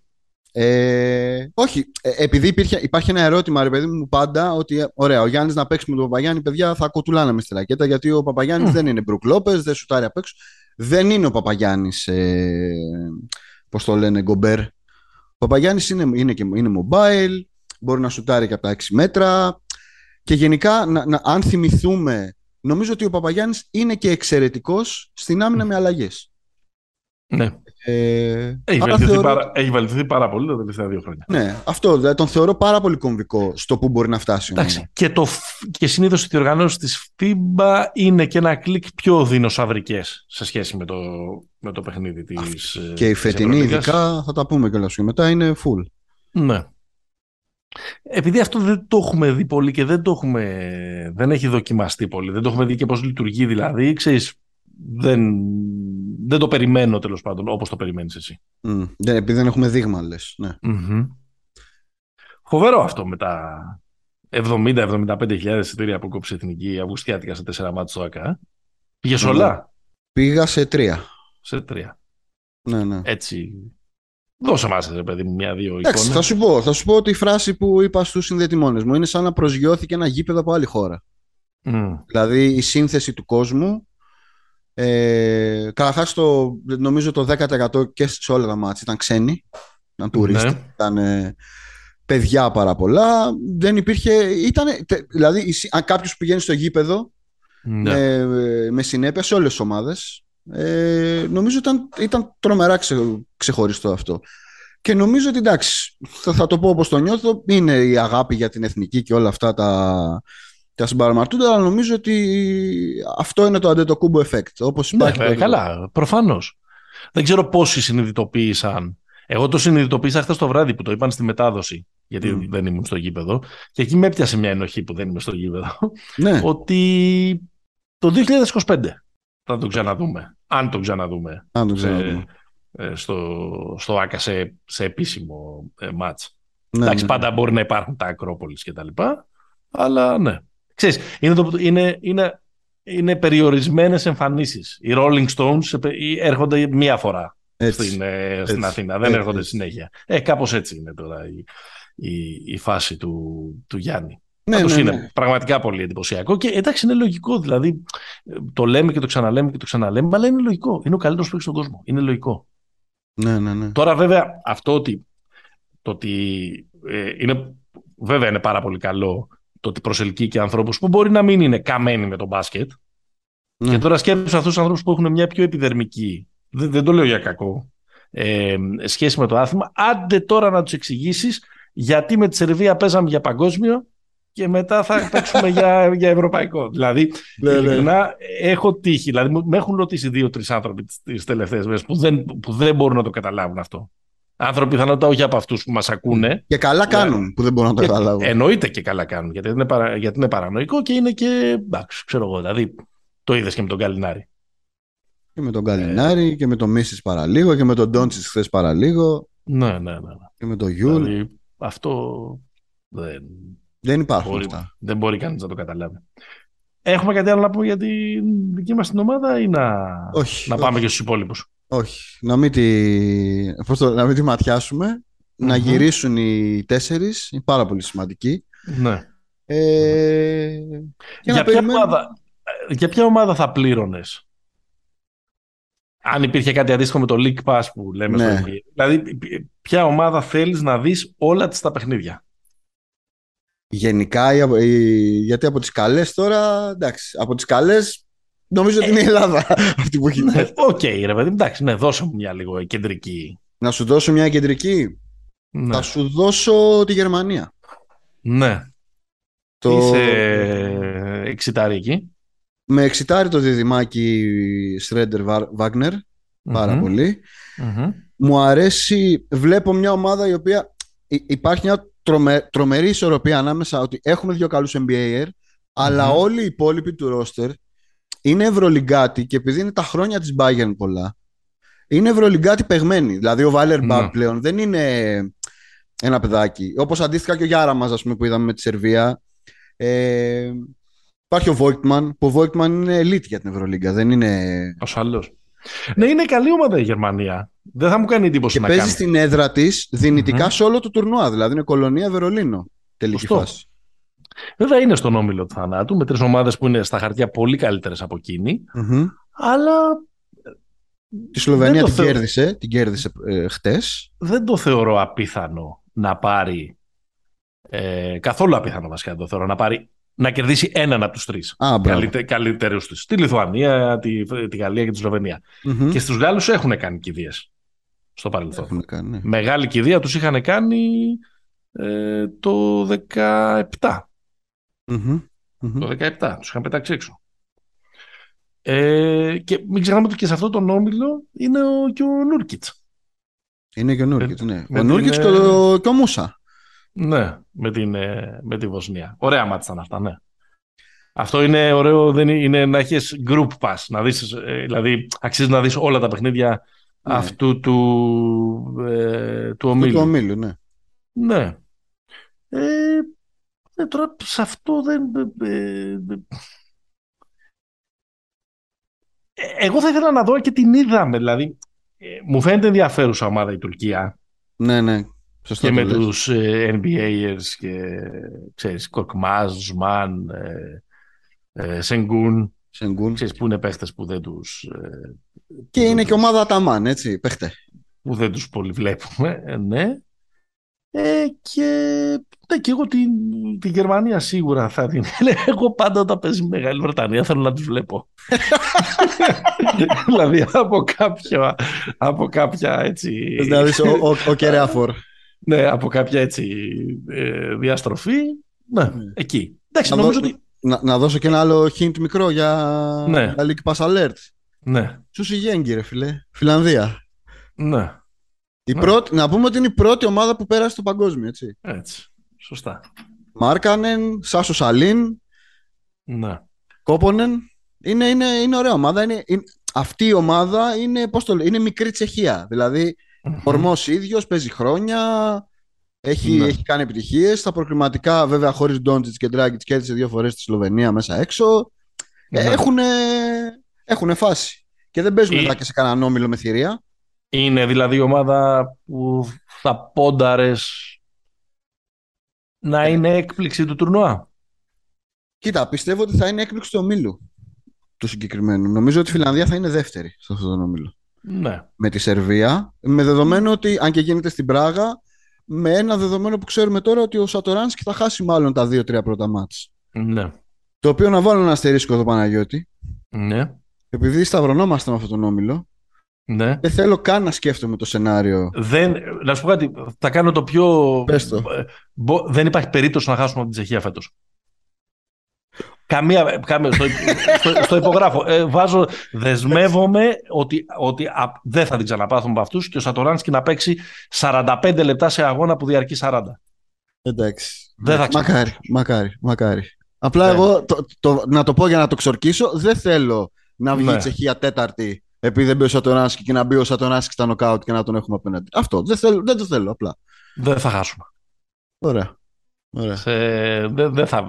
Ε, όχι, ε, επειδή υπήρχε, υπάρχει ένα ερώτημα, ρε παιδί μου, πάντα ότι ε, ωραία, ο Γιάννης να παίξει με τον Παπαγιάννη, παιδιά, θα κοτουλάνε με στη ρακέτα, γιατί ο Παπαγιάννης δεν είναι Μπρουκ Λόπες, δεν σουτάρει απ' έξω. Δεν είναι ο Παπαγιάννης, ε, πώς το λένε, γκομπέρ. Ο Παπαγιάννης είναι, είναι, είναι mobile, μπορεί να σουτάρει και από τα 6 μέτρα. Και γενικά, να, να, αν θυμηθούμε, νομίζω ότι ο Παπαγιάννης είναι και εξαιρετικός στην άμυνα με αλλαγές. Ναι. Ε, έχει, βελτιωθεί θεωρώ... πάρα, έχει βελτιωθεί πάρα πολύ τα τελευταία δύο χρόνια. Ναι, αυτό δηλαδή, τον θεωρώ πάρα πολύ κομβικό στο που μπορεί να φτάσει. Εντάξει, και, το, και συνήθως οι διοργανώσεις της FIBA είναι και ένα κλικ πιο δεινοσαυρικές σε σχέση με το, με το παιχνίδι της. Και η φετινή, ειδικά, θα τα πούμε κιόλας και μετά, είναι full. Ναι. Επειδή αυτό δεν το έχουμε δει πολύ και δεν το έχουμε, δεν έχει δοκιμαστεί πολύ, δεν το έχουμε δει και πώς λειτουργεί δηλαδή, ξέρεις, δεν, δεν το περιμένω τέλος πάντων όπως το περιμένεις εσύ. Mm. Ναι, επειδή δεν έχουμε δείγμα λες. Ναι. Mm-hmm. Φοβερό αυτό με τα 70-75 χιλιάδες εισιτήρια που κόψει η Εθνική Αυγουστιάτικα σε τέσσερα μάτια στο ΑΚΑ. Πήγε όλα. Πήγα σε τρία. Σε τρία. Ναι, ναι. Έτσι. Δώσε μας, ρε παιδί μου, μια-δύο εικόνες. θα σου πω. Θα σου πω τη φράση που είπα στους συνδετημόνες μου. Είναι σαν να προσγειώθηκε ένα γήπεδο από άλλη χώρα. Mm. Δηλαδή η σύνθεση του κόσμου ε, Καταρχάς, νομίζω το 10% και σε όλα τα μάτια ήταν ξένοι. Ήταν τουρίστες. Ναι. Ήταν ε, παιδιά πάρα πολλά. Δεν υπήρχε. Ήταν, δηλαδή, αν κάποιος πηγαίνει στο γήπεδο ναι. με, με συνέπεια σε όλες τις ομάδες, ε, νομίζω ήταν, ήταν τρομερά ξεχωριστό αυτό. Και νομίζω ότι εντάξει, θα, θα το πω όπως το νιώθω, είναι η αγάπη για την εθνική και όλα αυτά τα, τα συμπαραμαρτούνται, αλλά νομίζω ότι αυτό είναι το αντετοκούμπο effect. Όπως ναι, υπάρχει ναι, καλά, προφανώς. Δεν ξέρω πόσοι συνειδητοποίησαν. Εγώ το συνειδητοποίησα χθες το βράδυ που το είπαν στη μετάδοση, γιατί mm. δεν ήμουν στο γήπεδο. Και εκεί με έπιασε μια ενοχή που δεν είμαι στο γήπεδο. Ναι. Ότι το 2025 θα το ξαναδούμε. Αν το ξαναδούμε. Αν το ξαναδούμε. Ε, στο, στο ΆΚΑ σε, σε επίσημο ε, μάτς. Ναι, Εντάξει, ναι. πάντα μπορεί να υπάρχουν τα Ακρόπολης και τα λοιπά, αλλά ναι. Ξέρεις, είναι, το, είναι, είναι, είναι περιορισμένες εμφανίσεις. Οι Rolling Stones έρχονται μία φορά στην, ε, στην Αθήνα, δεν έρχονται συνέχεια. Ε, κάπως έτσι είναι τώρα η, η, η φάση του, του Γιάννη. Ναι, ναι, είναι ναι. πραγματικά πολύ εντυπωσιακό και εντάξει είναι λογικό. Δηλαδή το λέμε και το ξαναλέμε και το ξαναλέμε, αλλά είναι λογικό. Είναι ο καλύτερος που έχει στον κόσμο. Είναι λογικό. Ναι, ναι, ναι. Τώρα βέβαια αυτό ότι, το ότι ε, είναι, βέβαια είναι πάρα πολύ καλό το ότι προσελκύει και ανθρώπους που μπορεί να μην είναι καμένοι με τον μπάσκετ. Ναι. Και τώρα σκέφτεσαι αυτούς τους ανθρώπους που έχουν μια πιο επιδερμική, δεν, δεν το λέω για κακό, ε, σχέση με το άθλημα. Άντε τώρα να τους εξηγήσεις γιατί με τη Σερβία παίζαμε για παγκόσμιο και μετά θα *laughs* παίξουμε για, για ευρωπαϊκό. Δηλαδή, ναι, ναι. έχω τύχει. Δηλαδή, με έχουν ρωτήσει δύο-τρεις άνθρωποι τις τελευταίες μέρες που δεν, που δεν μπορούν να το καταλάβουν αυτό άνθρωποι πιθανότητα όχι από αυτούς που μας ακούνε. Και καλά κάνουν που δεν μπορούν να το καταλάβουν. Εννοείται και καλά κάνουν γιατί είναι, παρα, γιατί είναι παρανοϊκό και είναι και. Εντάξει, ξέρω εγώ. Δηλαδή το είδες και με τον Καλινάρη. Και με τον Καλινάρη ε... και με τον Μίσης παραλίγο και με τον Ντόντσις χθες παραλίγο. Ναι, ναι, ναι, ναι. Και με τον Γιούλ. Δηλαδή, αυτό δεν. Δεν υπάρχουν μπορεί, αυτά. Δεν μπορεί κανείς να το καταλάβει. Έχουμε κάτι άλλο να πούμε για τη δική μας την ομάδα ή να, όχι, να πάμε και στου υπόλοιπους; Όχι. Να μην τη, πώς το, να μην τη ματιάσουμε. Να γυρίσουν οι τέσσερις. Είναι πάρα πολύ σημαντική. Ναι. Ε, για, ποια ομάδα, για ποια ομάδα θα πλήρωνες; Αν υπήρχε κάτι αντίστοιχο με το League Pass που λέμε ναι. στο Δηλαδή, ποια ομάδα θέλεις να δεις όλα της τα παιχνίδια; Γενικά, γιατί από τις καλές τώρα, εντάξει, από τις καλές νομίζω ότι είναι η Ελλάδα *laughs* αυτή που έχει. Ναι, ok, okay, ρε παιδί, εντάξει, ναι, δώσε μου μια λίγο κεντρική. Να σου δώσω μια κεντρική. Ναι. Θα σου δώσω τη Γερμανία. Ναι. Το... Είσαι εξητάρι εκεί. Με εξητάρει το διδυμάκι Σρέντερ Βάγνερ πάρα πολύ. Μου αρέσει, βλέπω μια ομάδα η οποία υπάρχει μια τρομε, τρομερή ισορροπία ανάμεσα ότι έχουμε δύο καλούς NBA αλλά όλοι οι υπόλοιποι του ρόστερ είναι ευρωλυγκάτοι και επειδή είναι τα χρόνια της Bayern πολλά είναι ευρωλυγκάτοι παιγμένοι. Δηλαδή ο Βάλερ Μπαμπ πλέον δεν είναι ένα παιδάκι. Όπως αντίστοιχα και ο Γιάρα μας ας πούμε, που είδαμε με τη Σερβία. Ε, Υπάρχει ο Βόικτμαν, που ο Βόικτμαν είναι elite για την Ευρωλίγκα, δεν είναι... Ασφαλώ. Ναι, είναι καλή ομάδα η Γερμανία. Δεν θα μου κάνει εντύπωση και να παίζει κάνει. στην έδρα της δυνητικά σε όλο το τουρνουά. Δηλαδή είναι κολονία Βερολίνο. Τελική φάση. Βέβαια είναι στον όμιλο του θανάτου με τρεις ομάδες που είναι στα χαρτιά πολύ καλύτερες από Αλλά. Τη Σλοβενία την, κέρδισε, την κέρδισε ε, χτες. Δεν το θεωρώ απίθανο να πάρει. Ε, καθόλου απίθανο βασικά το θεωρώ να πάρει να κερδίσει έναν από τους τρεις καλύτερους τη. Τη Λιθουανία, τη, τη Γαλλία και τη σλοβενια Και στους Γάλλους έχουν κάνει κηδείες στο παρελθόν. κάνει, ναι. Μεγάλη κηδεία τους είχαν κάνει ε, το 17. Το 17 τους είχαν πετάξει έξω. Ε, και μην ξεχνάμε ότι και σε αυτό τον όμιλο είναι ο, και ο Νούρκιτς. Είναι και ο Νούρκιτς, ναι. Ο Νούρκιτς και, ο, και ο Μούσα. Ναι, με, την, ε, με τη Βοσνία. Ωραία μάτια ήταν αυτά, ναι. Αυτό είναι ωραίο, δεν είναι, να έχεις group pass, να δεις, ε, δηλαδή αξίζει να δεις όλα τα παιχνίδια ναι. αυτού του, ε, του ομίλου. Του ομίλου, ναι. Ναι. Ε, ε, τώρα σε αυτό δεν... εγώ θα ήθελα να δω και την είδαμε, δηλαδή μου φαίνεται ενδιαφέρουσα ομάδα η Τουρκία. Ναι, ναι και με τους ε, NBAers και ξέρεις, Κορκμάζ, Ζουσμάν, ε, ε, Σενγκούν. Σενγκούν. Ξέρεις που είναι παίχτες που δεν τους... Ε, και είναι και ομάδα Αταμάν, έτσι, παίχτε. Που δεν τους πολύ βλέπουμε, ε, ναι. Ε, και, ναι, και εγώ την, την Γερμανία σίγουρα θα την. *laughs* Εγώ πάντα όταν παίζει Μεγάλη Βρετανία θέλω να τους βλέπω. *laughs* δηλαδή από, κάποιο, από κάποια έτσι. Δηλαδή ο, ο, ο Κερέαφορ. Ναι, από κάποια έτσι ε, διαστροφή. Ναι, ναι, εκεί. Εντάξει, να, νομίζω δώσω, ότι... να, να, δώσω και ένα άλλο hint μικρό για ναι. League Pass Alert. Ναι. Σούσι Γέγκη, ρε φιλέ. Φιλανδία. Ναι. Η ναι. Πρώτη, να πούμε ότι είναι η πρώτη ομάδα που πέρασε στο παγκόσμιο, έτσι. Έτσι. Σωστά. Μάρκανεν, Σάσο Σαλίν. Ναι. Κόπονεν. Είναι, είναι, είναι ωραία ομάδα. Είναι, είναι, αυτή η ομάδα είναι, πώς το είναι μικρή Τσεχία. Δηλαδή, Ορμός ίδιος, παίζει χρόνια. Έχει, ναι. έχει κάνει επιτυχίες. Στα προκριματικά, βέβαια, χωρίς Ντόντζιτς και Ντράγκητς, κέρδισε δύο φορές τη Σλοβενία μέσα έξω. Ναι. Έχουν φάση. Και δεν παίζουν μετά και σε κανέναν όμιλο με θηρία. Είναι δηλαδή η ομάδα που θα πόνταρες να είναι έκπληξη του τουρνουά; Κοίτα, πιστεύω ότι θα είναι έκπληξη του ομίλου του συγκεκριμένου. Νομίζω ότι η Φιλανδία θα είναι δεύτερη σε αυτόν τον ομίλο ναι. με τη Σερβία. Με δεδομένο ότι, αν και γίνεται στην Πράγα, με ένα δεδομένο που ξέρουμε τώρα ότι ο Σατοράνσκι θα χάσει μάλλον τα δύο-τρία πρώτα μάτς. Ναι. Το οποίο να βάλω ένα αστερίσκο εδώ Παναγιώτη. Ναι. Επειδή σταυρονόμαστε με αυτόν τον όμιλο, ναι. δεν θέλω καν να σκέφτομαι το σενάριο. Δεν, να σου πω κάτι, θα κάνω το πιο... Πες το. Δεν υπάρχει περίπτωση να χάσουμε από την Τσεχία φέτος. Καμία, καμία στο, στο, στο, υπογράφω. Ε, βάζω, δεσμεύομαι ότι, ότι α, δεν θα την ξαναπάθουμε από αυτούς και ο Σατοράνσκι να παίξει 45 λεπτά σε αγώνα που διαρκεί 40. Εντάξει. Δεν θα μακάρι, μακάρι, μακάρι. Απλά ναι. εγώ, το, το, να το πω για να το ξορκίσω, δεν θέλω να βγει ναι. η Τσεχία τέταρτη επειδή δεν μπει ο Σατοράνσκι και να μπει ο Σατοράνσκι στα νοκάουτ και να τον έχουμε απέναντι. Αυτό δεν, θέλω, δεν το θέλω απλά. Δεν θα χάσουμε. Ωραία. Ωραία. Σε, δεν, δεν θα,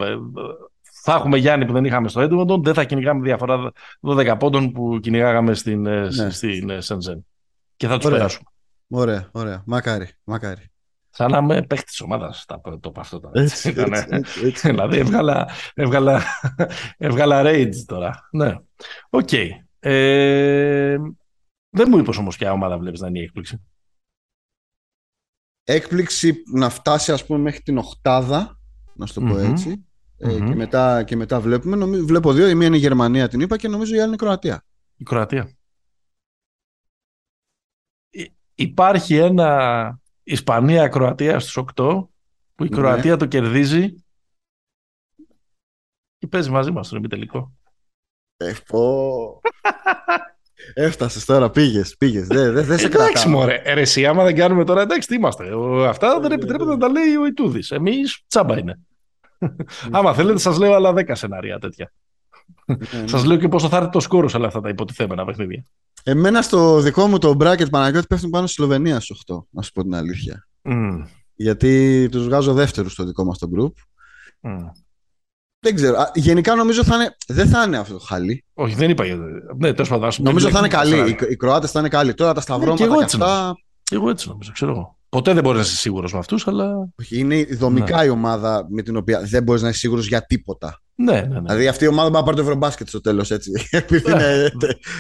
θα έχουμε Γιάννη που δεν είχαμε στο Edmonton, δεν θα κυνηγάμε διαφορά 12 πόντων που κυνηγάγαμε στην, ε, ναι. στην ε, Σεντζέν. και θα τους περάσουμε. Ωραία, ωραία. Μακάρι, μακάρι. Σαν να είμαι παίχτης της ομάδας το πω αυτό τώρα. Έτσι, δηλαδή έβγαλα, έβγαλα, *laughs* έβγαλα rage τώρα. Ναι. OK. Okay. Ε, δεν μου είπες όμως ποια ομάδα βλέπεις να είναι η έκπληξη. Έκπληξη να φτάσει ας πούμε μέχρι την οχτάδα, να σου το πω έτσι. Ε, και, μετά, και μετά βλέπουμε. Νομίζω, βλέπω δύο. Η μία είναι η Γερμανία, την είπα, και νομίζω η άλλη είναι η Κροατία. Η Κροατία. Υπάρχει ένα Ισπανία-Κροατία στους 8 που η ναι. Κροατία το κερδίζει και παίζει μαζί μας στον επιτελικό. Ευπό. Έφτασες τώρα, πήγες, πήγες. Δεν δε, δε σε κρατάω. Εντάξει, μωρέ. Ερεσί, άμα δεν κάνουμε τώρα, εντάξει, τι είμαστε. Αυτά δεν επιτρέπεται να τα λέει ο Ιτούδης. Εμείς τσάμπα είναι. άμα θέλετε, σας λέω άλλα 10 σενάρια τέτοια. Ναι, ναι. σας λέω και πόσο θα έρθει το σκόρος σε όλα αυτά τα υποτιθέμενα παιχνίδια. Εμένα στο δικό μου το bracket Παναγιώτης πέφτουν πάνω στη Σλοβενία στους 8, να σου πω την αλήθεια. Mm. Γιατί τους βγάζω δεύτερους στο δικό μας το group. Mm. Δεν ξέρω. Γενικά νομίζω θα είναι... δεν θα είναι αυτό το χάλι. Όχι, δεν είπα. Ναι, τέλος πάντων. Νομίζω θα είναι καλή. Οι, οι Κροάτες θα είναι καλοί. Τώρα τα σταυρώματα ναι, και, και αυτά. Εγώ έτσι νομίζω, ξέρω εγώ. Ποτέ δεν μπορείς να είσαι σίγουρος με αυτούς, αλλά. Όχι, είναι δομικά ναι. η ομάδα με την οποία δεν μπορείς να είσαι σίγουρος για τίποτα. Ναι, ναι, ναι. Δηλαδή αυτή η ομάδα μπορεί να πάρει το Ευρωμπάσκετ στο τέλος έτσι. *laughs* Επειδή είναι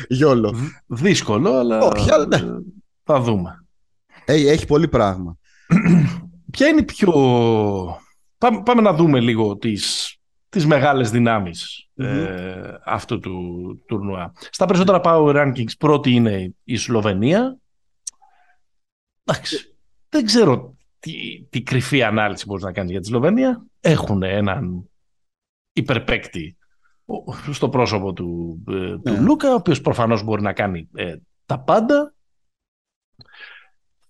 γιόλο. Δύσκολο, αλλά. Όχι, αλλά ναι. Θα δούμε. Έχει, έχει πολύ πράγμα. Ποια είναι η πιο. Πάμε, πάμε να δούμε λίγο τις, τις μεγάλες δυνάμεις mm-hmm. ε, αυτού του τουρνουά. Στα περισσότερα power rankings πρώτη είναι η Σλοβενία. Εντάξει, δεν ξέρω τι, τι κρυφή ανάλυση μπορείς να κάνεις για τη Σλοβενία. Έχουν έναν υπερπαίκτη στο πρόσωπο του, ε, του ναι. Λούκα, ο οποίος προφανώς μπορεί να κάνει ε, τα πάντα.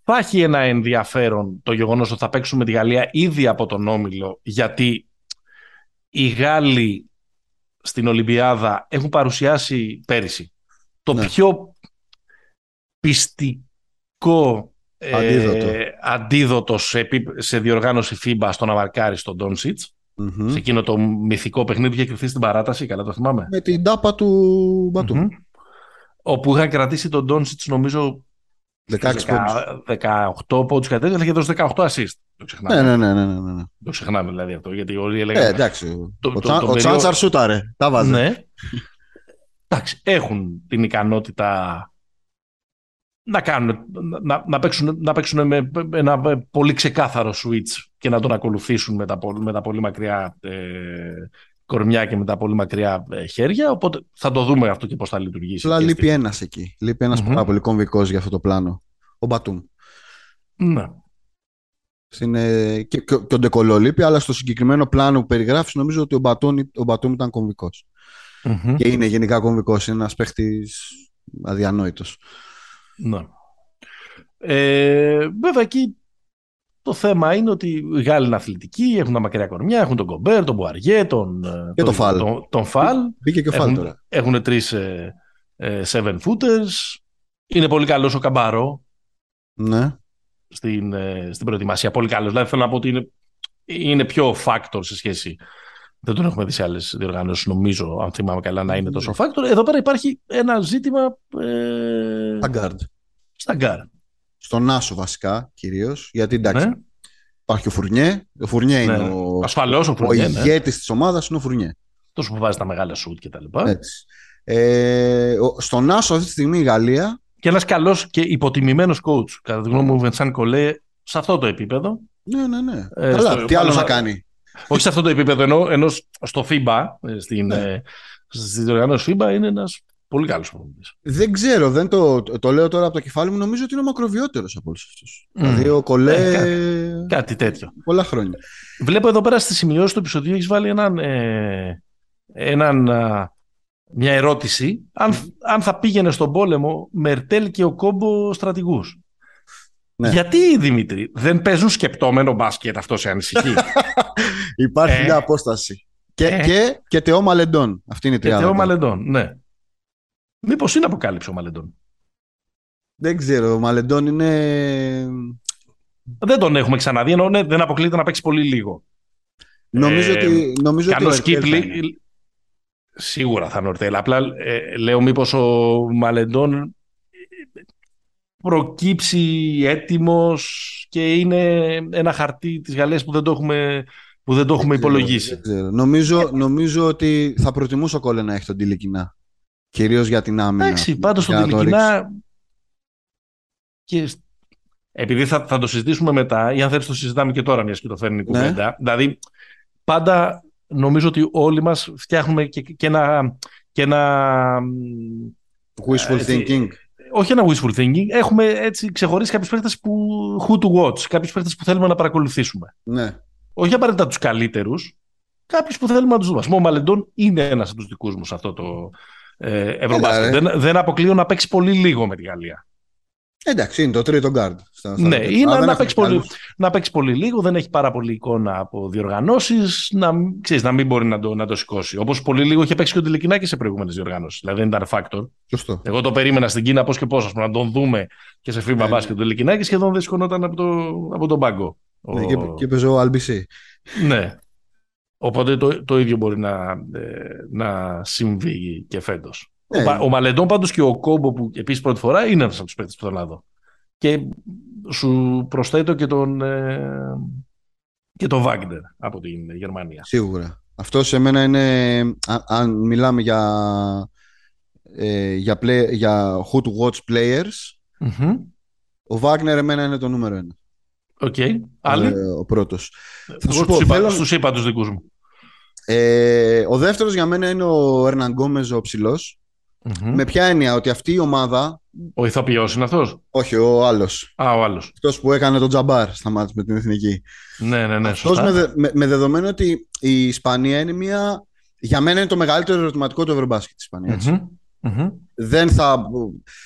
Θα έχει ένα ενδιαφέρον το γεγονός ότι θα παίξουμε τη Γαλλία ήδη από τον Όμιλο, γιατί οι Γάλλοι στην Ολυμπιάδα έχουν παρουσιάσει πέρυσι το ναι. πιο πιστικό αντίδοτο, ε, αντίδοτο σε, σε διοργάνωση FIBA στο να μαρκάρει στον Ντόνσιτς mm-hmm. σε εκείνο το μυθικό παιχνίδι που είχε κρυφθεί στην παράταση, καλά το θυμάμαι. Με την τάπα του Μπατού. Mm-hmm. Όπου είχαν κρατήσει τον Ντόνσιτς, νομίζω. 16 18 πόντους κάτι τέτοιο, είχε δώσει 18 assist. Το ξεχνάμε. Ναι, ναι, ναι, ναι, ναι, ναι. Το ξεχνάμε δηλαδή αυτό. Γιατί όλοι έλεγαν. Ε, εντάξει. Το, ο το, το, ο Τσάντσαρ σούταρε. Τα βάζει. Ναι. εντάξει, έχουν την ικανότητα να, κάνουν, να, να, παίξουν, να παίξουν με ένα πολύ ξεκάθαρο switch και να τον ακολουθήσουν με τα, με τα πολύ μακριά ε, κορμιά και με τα πολύ μακριά ε, χέρια. Οπότε θα το δούμε αυτό και πώς θα λειτουργήσει. Αλλά λείπει ένας εκεί. Λείπει ένας mm-hmm. πάρα πολύ κομβικός για αυτό το πλάνο. Ο Μπατούμ. Ναι. Στην, ε, και, και, και ο Ντεκολό λείπει, αλλά στο συγκεκριμένο πλάνο που περιγράφεις, νομίζω ότι ο Μπατούμ, ο Μπατούμ ήταν κομβικός. Mm-hmm. Και είναι γενικά κομβικός. Είναι ένας παίχτης αδιανόητος. Ναι. Ε, βέβαια εκεί το θέμα είναι ότι οι Γάλλοι είναι αθλητικοί, έχουν τα μακριά κορμιά, έχουν τον Κομπέρ, τον Μπουαριέ, τον, ε, και τον, Φαλ. Τον, τον Φαλ. Μπήκε και ο Φαλ τώρα. Έχουν τρεις ε, ε, seven footers. Είναι πολύ καλός ο Καμπάρο. Ναι. Στην, ε, στην προετοιμασία. Πολύ καλός. Δηλαδή θέλω να πω ότι είναι, είναι πιο factor σε σχέση. Δεν τον έχουμε δει σε άλλες διοργανώσεις, νομίζω, αν θυμάμαι καλά, να είναι τόσο ναι. factor. Εδώ πέρα υπάρχει ένα ζήτημα. Ε, στα guard. Στα guard στον Άσο βασικά κυρίως. Γιατί εντάξει, ναι. υπάρχει ο Φουρνιέ. Ο Φουρνιέ ναι. είναι ο, Ασφαλώς, ο, Φουρνιέ, ο ναι. ηγέτης της ομάδας, είναι ο Φουρνιέ. Τόσο που βάζει τα μεγάλα σουτ και τα λοιπά. Έτσι. Ε, στον Άσο αυτή τη στιγμή η Γαλλία. Και ένας καλός και υποτιμημένος coach, κατά τη γνώμη μου, Βενσάν Κολέ, σε αυτό το επίπεδο. Ναι, ναι, ναι. Ε, Καλά, στο, τι άλλο θα κάνει; Όχι σε αυτό το επίπεδο, ενώ, ενώ στο FIBA, ε, στην, ναι. ε, στις FIBA είναι ένας Πολύ καλός προπονητής. Δεν ξέρω, δεν το, το λέω τώρα από το κεφάλι μου. Νομίζω ότι είναι ο μακροβιότερος από όλους αυτούς. Mm. Δηλαδή ο Κολέ. Ε, κάτι, τέτοιο. Πολλά χρόνια. Βλέπω εδώ πέρα στη σημειώση του επεισοδίου έχεις βάλει έναν, ε, έναν, μια ερώτηση. Αν, αν θα πήγαινε στον πόλεμο Μερτέλ και ο Κόμπο στρατηγούς. Ναι. Γιατί, Δημήτρη, δεν παίζουν σκεπτόμενο μπάσκετ αυτό σε ανησυχεί; *laughs* Υπάρχει ε, μια απόσταση. Και, ε, και, και Τεό Μαλεντών. Αυτή είναι η τριάδα. Και Τεό Μαλεντών, ναι. Μήπως είναι αποκάλυψη ο Μαλεντών; Δεν ξέρω. Ο Μαλεντών είναι. Δεν τον έχουμε ξαναδεί, ενώ ναι, δεν αποκλείεται να παίξει πολύ λίγο. Νομίζω ε, ότι. Νομίζω ότι Σίγουρα θα είναι Ορτέλ. Απλά ε, λέω μήπως ο Μαλεντών προκύψει έτοιμος και είναι ένα χαρτί της Γαλλίας που δεν το έχουμε, που δεν το έχουμε υπολογίσει. Νομίζω, νομίζω ότι θα προτιμούσε ο Κόλε να έχει τον Τιλικινά. Κυρίως για την άμυνα. Εντάξει, πάντως τον Τιλικινά και επειδή θα, θα το συζητήσουμε μετά ή αν θέλεις το συζητάμε και τώρα μιας και το φέρνει η ναι. κουβέντα. Δηλαδή πάντα νομίζω ότι όλοι μας φτιάχνουμε και, και ένα... Και ένα wishful ε, thinking όχι ένα wishful thinking, έχουμε έτσι ξεχωρίσει κάποιους παίχτε που who to watch, κάποιους παίχτε που θέλουμε να παρακολουθήσουμε. Ναι. Όχι απαραίτητα τους καλύτερους, κάποιους που θέλουμε να τους δούμε. Ο Μαλεντών είναι ένας από τους δικούς μου σε αυτό το ε, Ευρωμπάσκετ. Δεν, δεν αποκλείω να παίξει πολύ λίγο με τη Γαλλία. Εντάξει, είναι το τρίτο guard. ναι, είναι να, παίξει πολύ, να παίξει πολύ λίγο, δεν έχει πάρα πολύ εικόνα από διοργανώσεις, να, ξέρεις, να μην μπορεί να το, να το σηκώσει. Όπως πολύ λίγο είχε παίξει και ο Τηλεκινάκη σε προηγούμενες διοργανώσεις. Δηλαδή δεν ήταν factor. Σωστό. Εγώ το περίμενα στην Κίνα πώς και πώς, να τον δούμε και σε φίμα ναι, μπάσκετ ναι. Τηλεκινάκη, σχεδόν δεν σηκωνόταν από, το, από τον πάγκο. Ναι, ο... και, και παίζει ο Αλμπισί. ναι. Οπότε το, το ίδιο μπορεί να, ε, να συμβεί και φέτος. Ναι. Ο, ο Μαλεντών πάντως και ο Κόμπο που επίσης πρώτη φορά είναι ένας από τους παίκτες που θέλω να δω. Και σου προσθέτω και τον, ε, και τον Βάγκνερ από την Γερμανία. Σίγουρα. Αυτό σε μένα είναι, αν μιλάμε για, ε, για, play, για who to watch players, mm-hmm. ο Βάγκνερ εμένα είναι το νούμερο ένα. OK. Okay. Άλλοι; Ε, ο πρώτος. Εγώ σου τους, είπα, θέλω... τους είπα τους δικούς μου. Ε, ο δεύτερος για μένα είναι ο Ερνανγκόμεζ ο ψηλός. Mm-hmm. Με ποια έννοια ότι αυτή η ομάδα. Ο ηθοποιός είναι αυτός; Όχι, ο άλλος. Α, ο άλλος. Αυτός που έκανε τον Τζαμπάρ στα μάτια με την εθνική. Ναι, ναι, ναι. Αυτός με, με, με, δεδομένο ότι η Ισπανία είναι μια. Για μένα είναι το μεγαλύτερο ερωτηματικό του Ευρωμπάσκετ της Ισπανίας. Mm-hmm. Mm-hmm. Δεν, θα,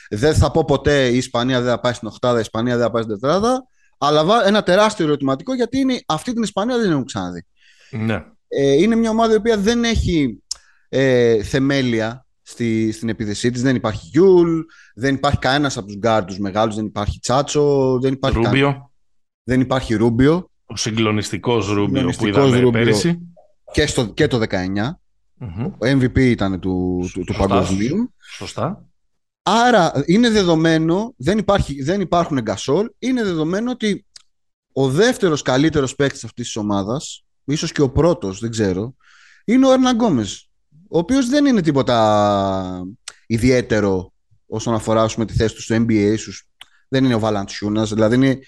δεν θα πω ποτέ η Ισπανία δεν θα πάει στην Οχτάδα, η Ισπανία δεν θα πάει στην Τετράδα. Αλλά ένα τεράστιο ερωτηματικό γιατί είναι, αυτή την Ισπανία δεν την έχουμε ξαναδεί. Ναι. Ε, είναι μια ομάδα η οποία δεν έχει ε, θεμέλια στη, στην επίθεσή της. Δεν υπάρχει Γιούλ, δεν υπάρχει κανένας από τους γκαρντ τους μεγάλους, δεν υπάρχει Τσάτσο, δεν υπάρχει Ρούμπιο. Δεν υπάρχει Ρούμπιο. Ο συγκλονιστικός Ρούμπιο που είδαμε Ρούμπιο πέρυσι. Και, στο, και το 19. mm Ο MVP ήταν του, του, του παγκοσμίου. Σωστά. Άρα είναι δεδομένο, δεν, υπάρχει, δεν υπάρχουν εγκασόλ, είναι δεδομένο ότι ο δεύτερος καλύτερος παίκτης αυτής της ομάδας, ίσως και ο πρώτος, δεν ξέρω, είναι ο Ερναν ο οποίος δεν είναι τίποτα ιδιαίτερο όσον αφορά πούμε, τη θέση του στο NBA. Δεν είναι ο Βαλαντσιούνας, δηλαδή είναι...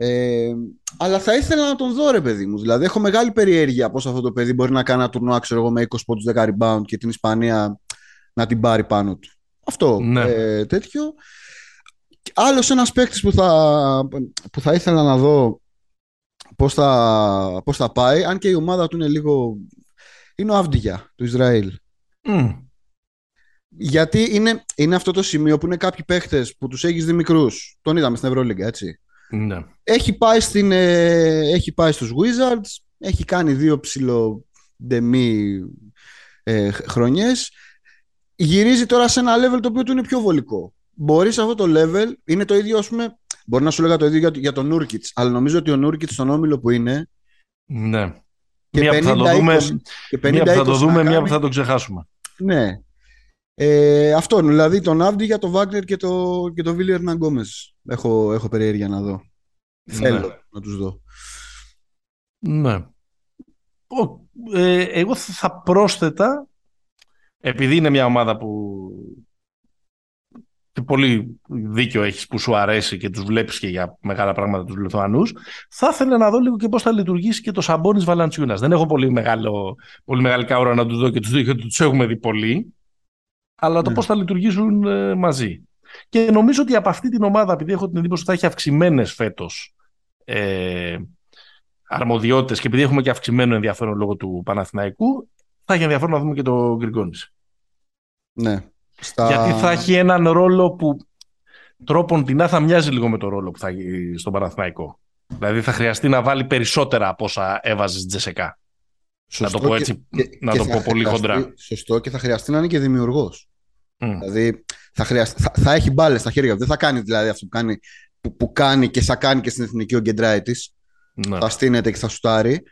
Ε, αλλά θα ήθελα να τον δω ρε παιδί μου. Δηλαδή έχω μεγάλη περιέργεια πώς αυτό το παιδί μπορεί να κάνει ένα τουρνουά ξέρω εγώ, με 20 πόντους 10 rebound και την Ισπανία να την πάρει πάνω του. Αυτό ναι. ε, τέτοιο. Άλλος ένας παίκτης που θα, που θα ήθελα να δω πώς θα, πώς θα πάει, αν και η ομάδα του είναι λίγο είναι ο Αυντιγιά του Ισραήλ. Γιατί είναι, είναι αυτό το σημείο που είναι κάποιοι παίχτες που τους έχεις δει μικρούς. Τον είδαμε στην Ευρωλίγκα, έτσι. Ναι. Έχει πάει, στην, ε, έχει πάει στους Wizards, έχει κάνει δύο ψηλό ντεμή ε, χρονιές. Γυρίζει τώρα σε ένα level το οποίο του είναι πιο βολικό. Μπορείς σε αυτό το level, είναι το ίδιο, ας πούμε, μπορεί να σου λέγα το ίδιο για, για τον Νούρκιτς, αλλά νομίζω ότι ο Νούρκιτς στον όμιλο που είναι, ναι. Και μία 50, που θα το δούμε, 50, μία που θα το, δούμε μία που θα το ξεχάσουμε. Ναι. Ε, αυτό, δηλαδή τον Άβντι για τον Βάγνερ και τον και το Βίλιερ Ναγκόμες. Έχω, έχω περιέργεια να δω. Ναι. Θέλω να τους δω. Ναι. Ο, ε, εγώ θα πρόσθετα, επειδή είναι μια ομάδα που πολύ δίκιο έχεις που σου αρέσει και τους βλέπεις και για μεγάλα πράγματα τους Λιθουανούς, θα ήθελα να δω λίγο και πώς θα λειτουργήσει και το Σαμπόνις Βαλαντσιούνας. Δεν έχω πολύ, μεγάλο, πολύ μεγάλη καούρα να του δω και τους δω γιατί τους έχουμε δει πολύ, αλλά το ναι. πώς θα λειτουργήσουν ε, μαζί. Και νομίζω ότι από αυτή την ομάδα, επειδή έχω την εντύπωση ότι θα έχει αυξημένες φέτος ε, αρμοδιότητες και επειδή έχουμε και αυξημένο ενδιαφέρον λόγω του Παναθηναϊκού, θα έχει ενδιαφέρον να δούμε και το Γκριγκόνης. Ναι, στα... Γιατί θα έχει έναν ρόλο που τρόπον την θα μοιάζει λίγο με το ρόλο που θα έχει στον Παναθηναϊκό. Δηλαδή θα χρειαστεί να βάλει περισσότερα από όσα έβαζες Τζεσεκά. να το πω έτσι, και, να το πω πολύ χοντρά. Σωστό και θα χρειαστεί να είναι και δημιουργός. Mm. Δηλαδή θα, χρειαστεί, θα, θα, έχει μπάλες στα χέρια του. Δεν θα κάνει δηλαδή αυτό που κάνει, που, που κάνει και θα κάνει και στην εθνική ο Γκεντράη της. Ναι. Θα στείνεται και θα σουτάρει.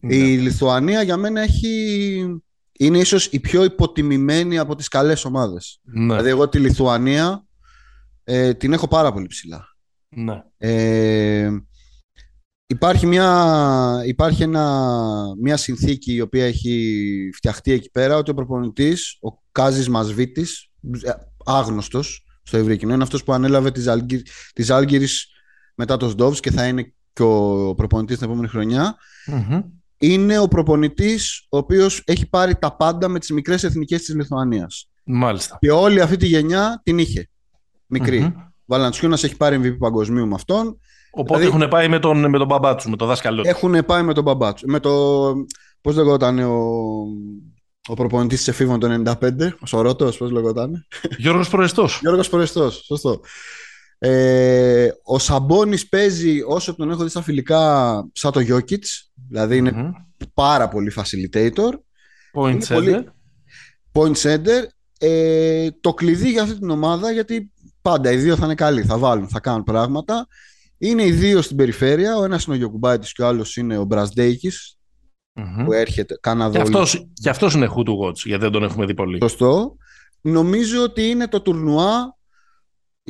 Ναι. Η Λιθουανία για μένα έχει είναι ίσως η πιο υποτιμημένη από τις καλές ομάδες. Ναι. Δηλαδή εγώ τη Λιθουανία ε, την έχω πάρα πολύ ψηλά. Ναι. Ε, υπάρχει μια, υπάρχει ένα, μια συνθήκη η οποία έχει φτιαχτεί εκεί πέρα ότι ο προπονητής, ο Κάζης Μασβίτης, ε, άγνωστος στο ευρύ κοινό, είναι αυτός που ανέλαβε της Άλγηρης μετά το Σντόβς και θα είναι και ο προπονητής την επόμενη είναι ο προπονητής ο οποίος έχει πάρει τα πάντα με τις μικρές εθνικές της Λιθουανίας. Μάλιστα. Και όλη αυτή τη γενιά την είχε. Μικρή. Mm-hmm. έχει πάρει MVP παγκοσμίου με αυτόν. Οπότε δηλαδή, έχουν πάει με τον, με τον μπαμπάτσου, με τον δάσκαλό τους. Έχουν πάει με τον μπαμπάτσου. Με το. Πώς λεγόταν ο, ο προπονητής της εφήβων το 95, ο Σορότο, πώς λεγόταν. Γιώργος Προεστός. Γιώργος Προεστός, σωστό. Ε, ο Σαμπόνι παίζει όσο τον έχω δει στα φιλικά σαν το Γιώκητς. Δηλαδή είναι πάρα πολύ facilitator. Point center. Point center. Ε, το κλειδί για αυτή την ομάδα, γιατί πάντα οι δύο θα είναι καλοί, θα βάλουν, θα κάνουν πράγματα. Είναι οι δύο στην περιφέρεια. Ο ένας είναι ο Γιωκουμπάιτη και ο άλλος είναι ο μπρασδεικη που έρχεται. Καναδό. Και αυτός είναι who to watch, γιατί δεν τον έχουμε δει πολύ. Σωστό. Νομίζω ότι είναι το τουρνουά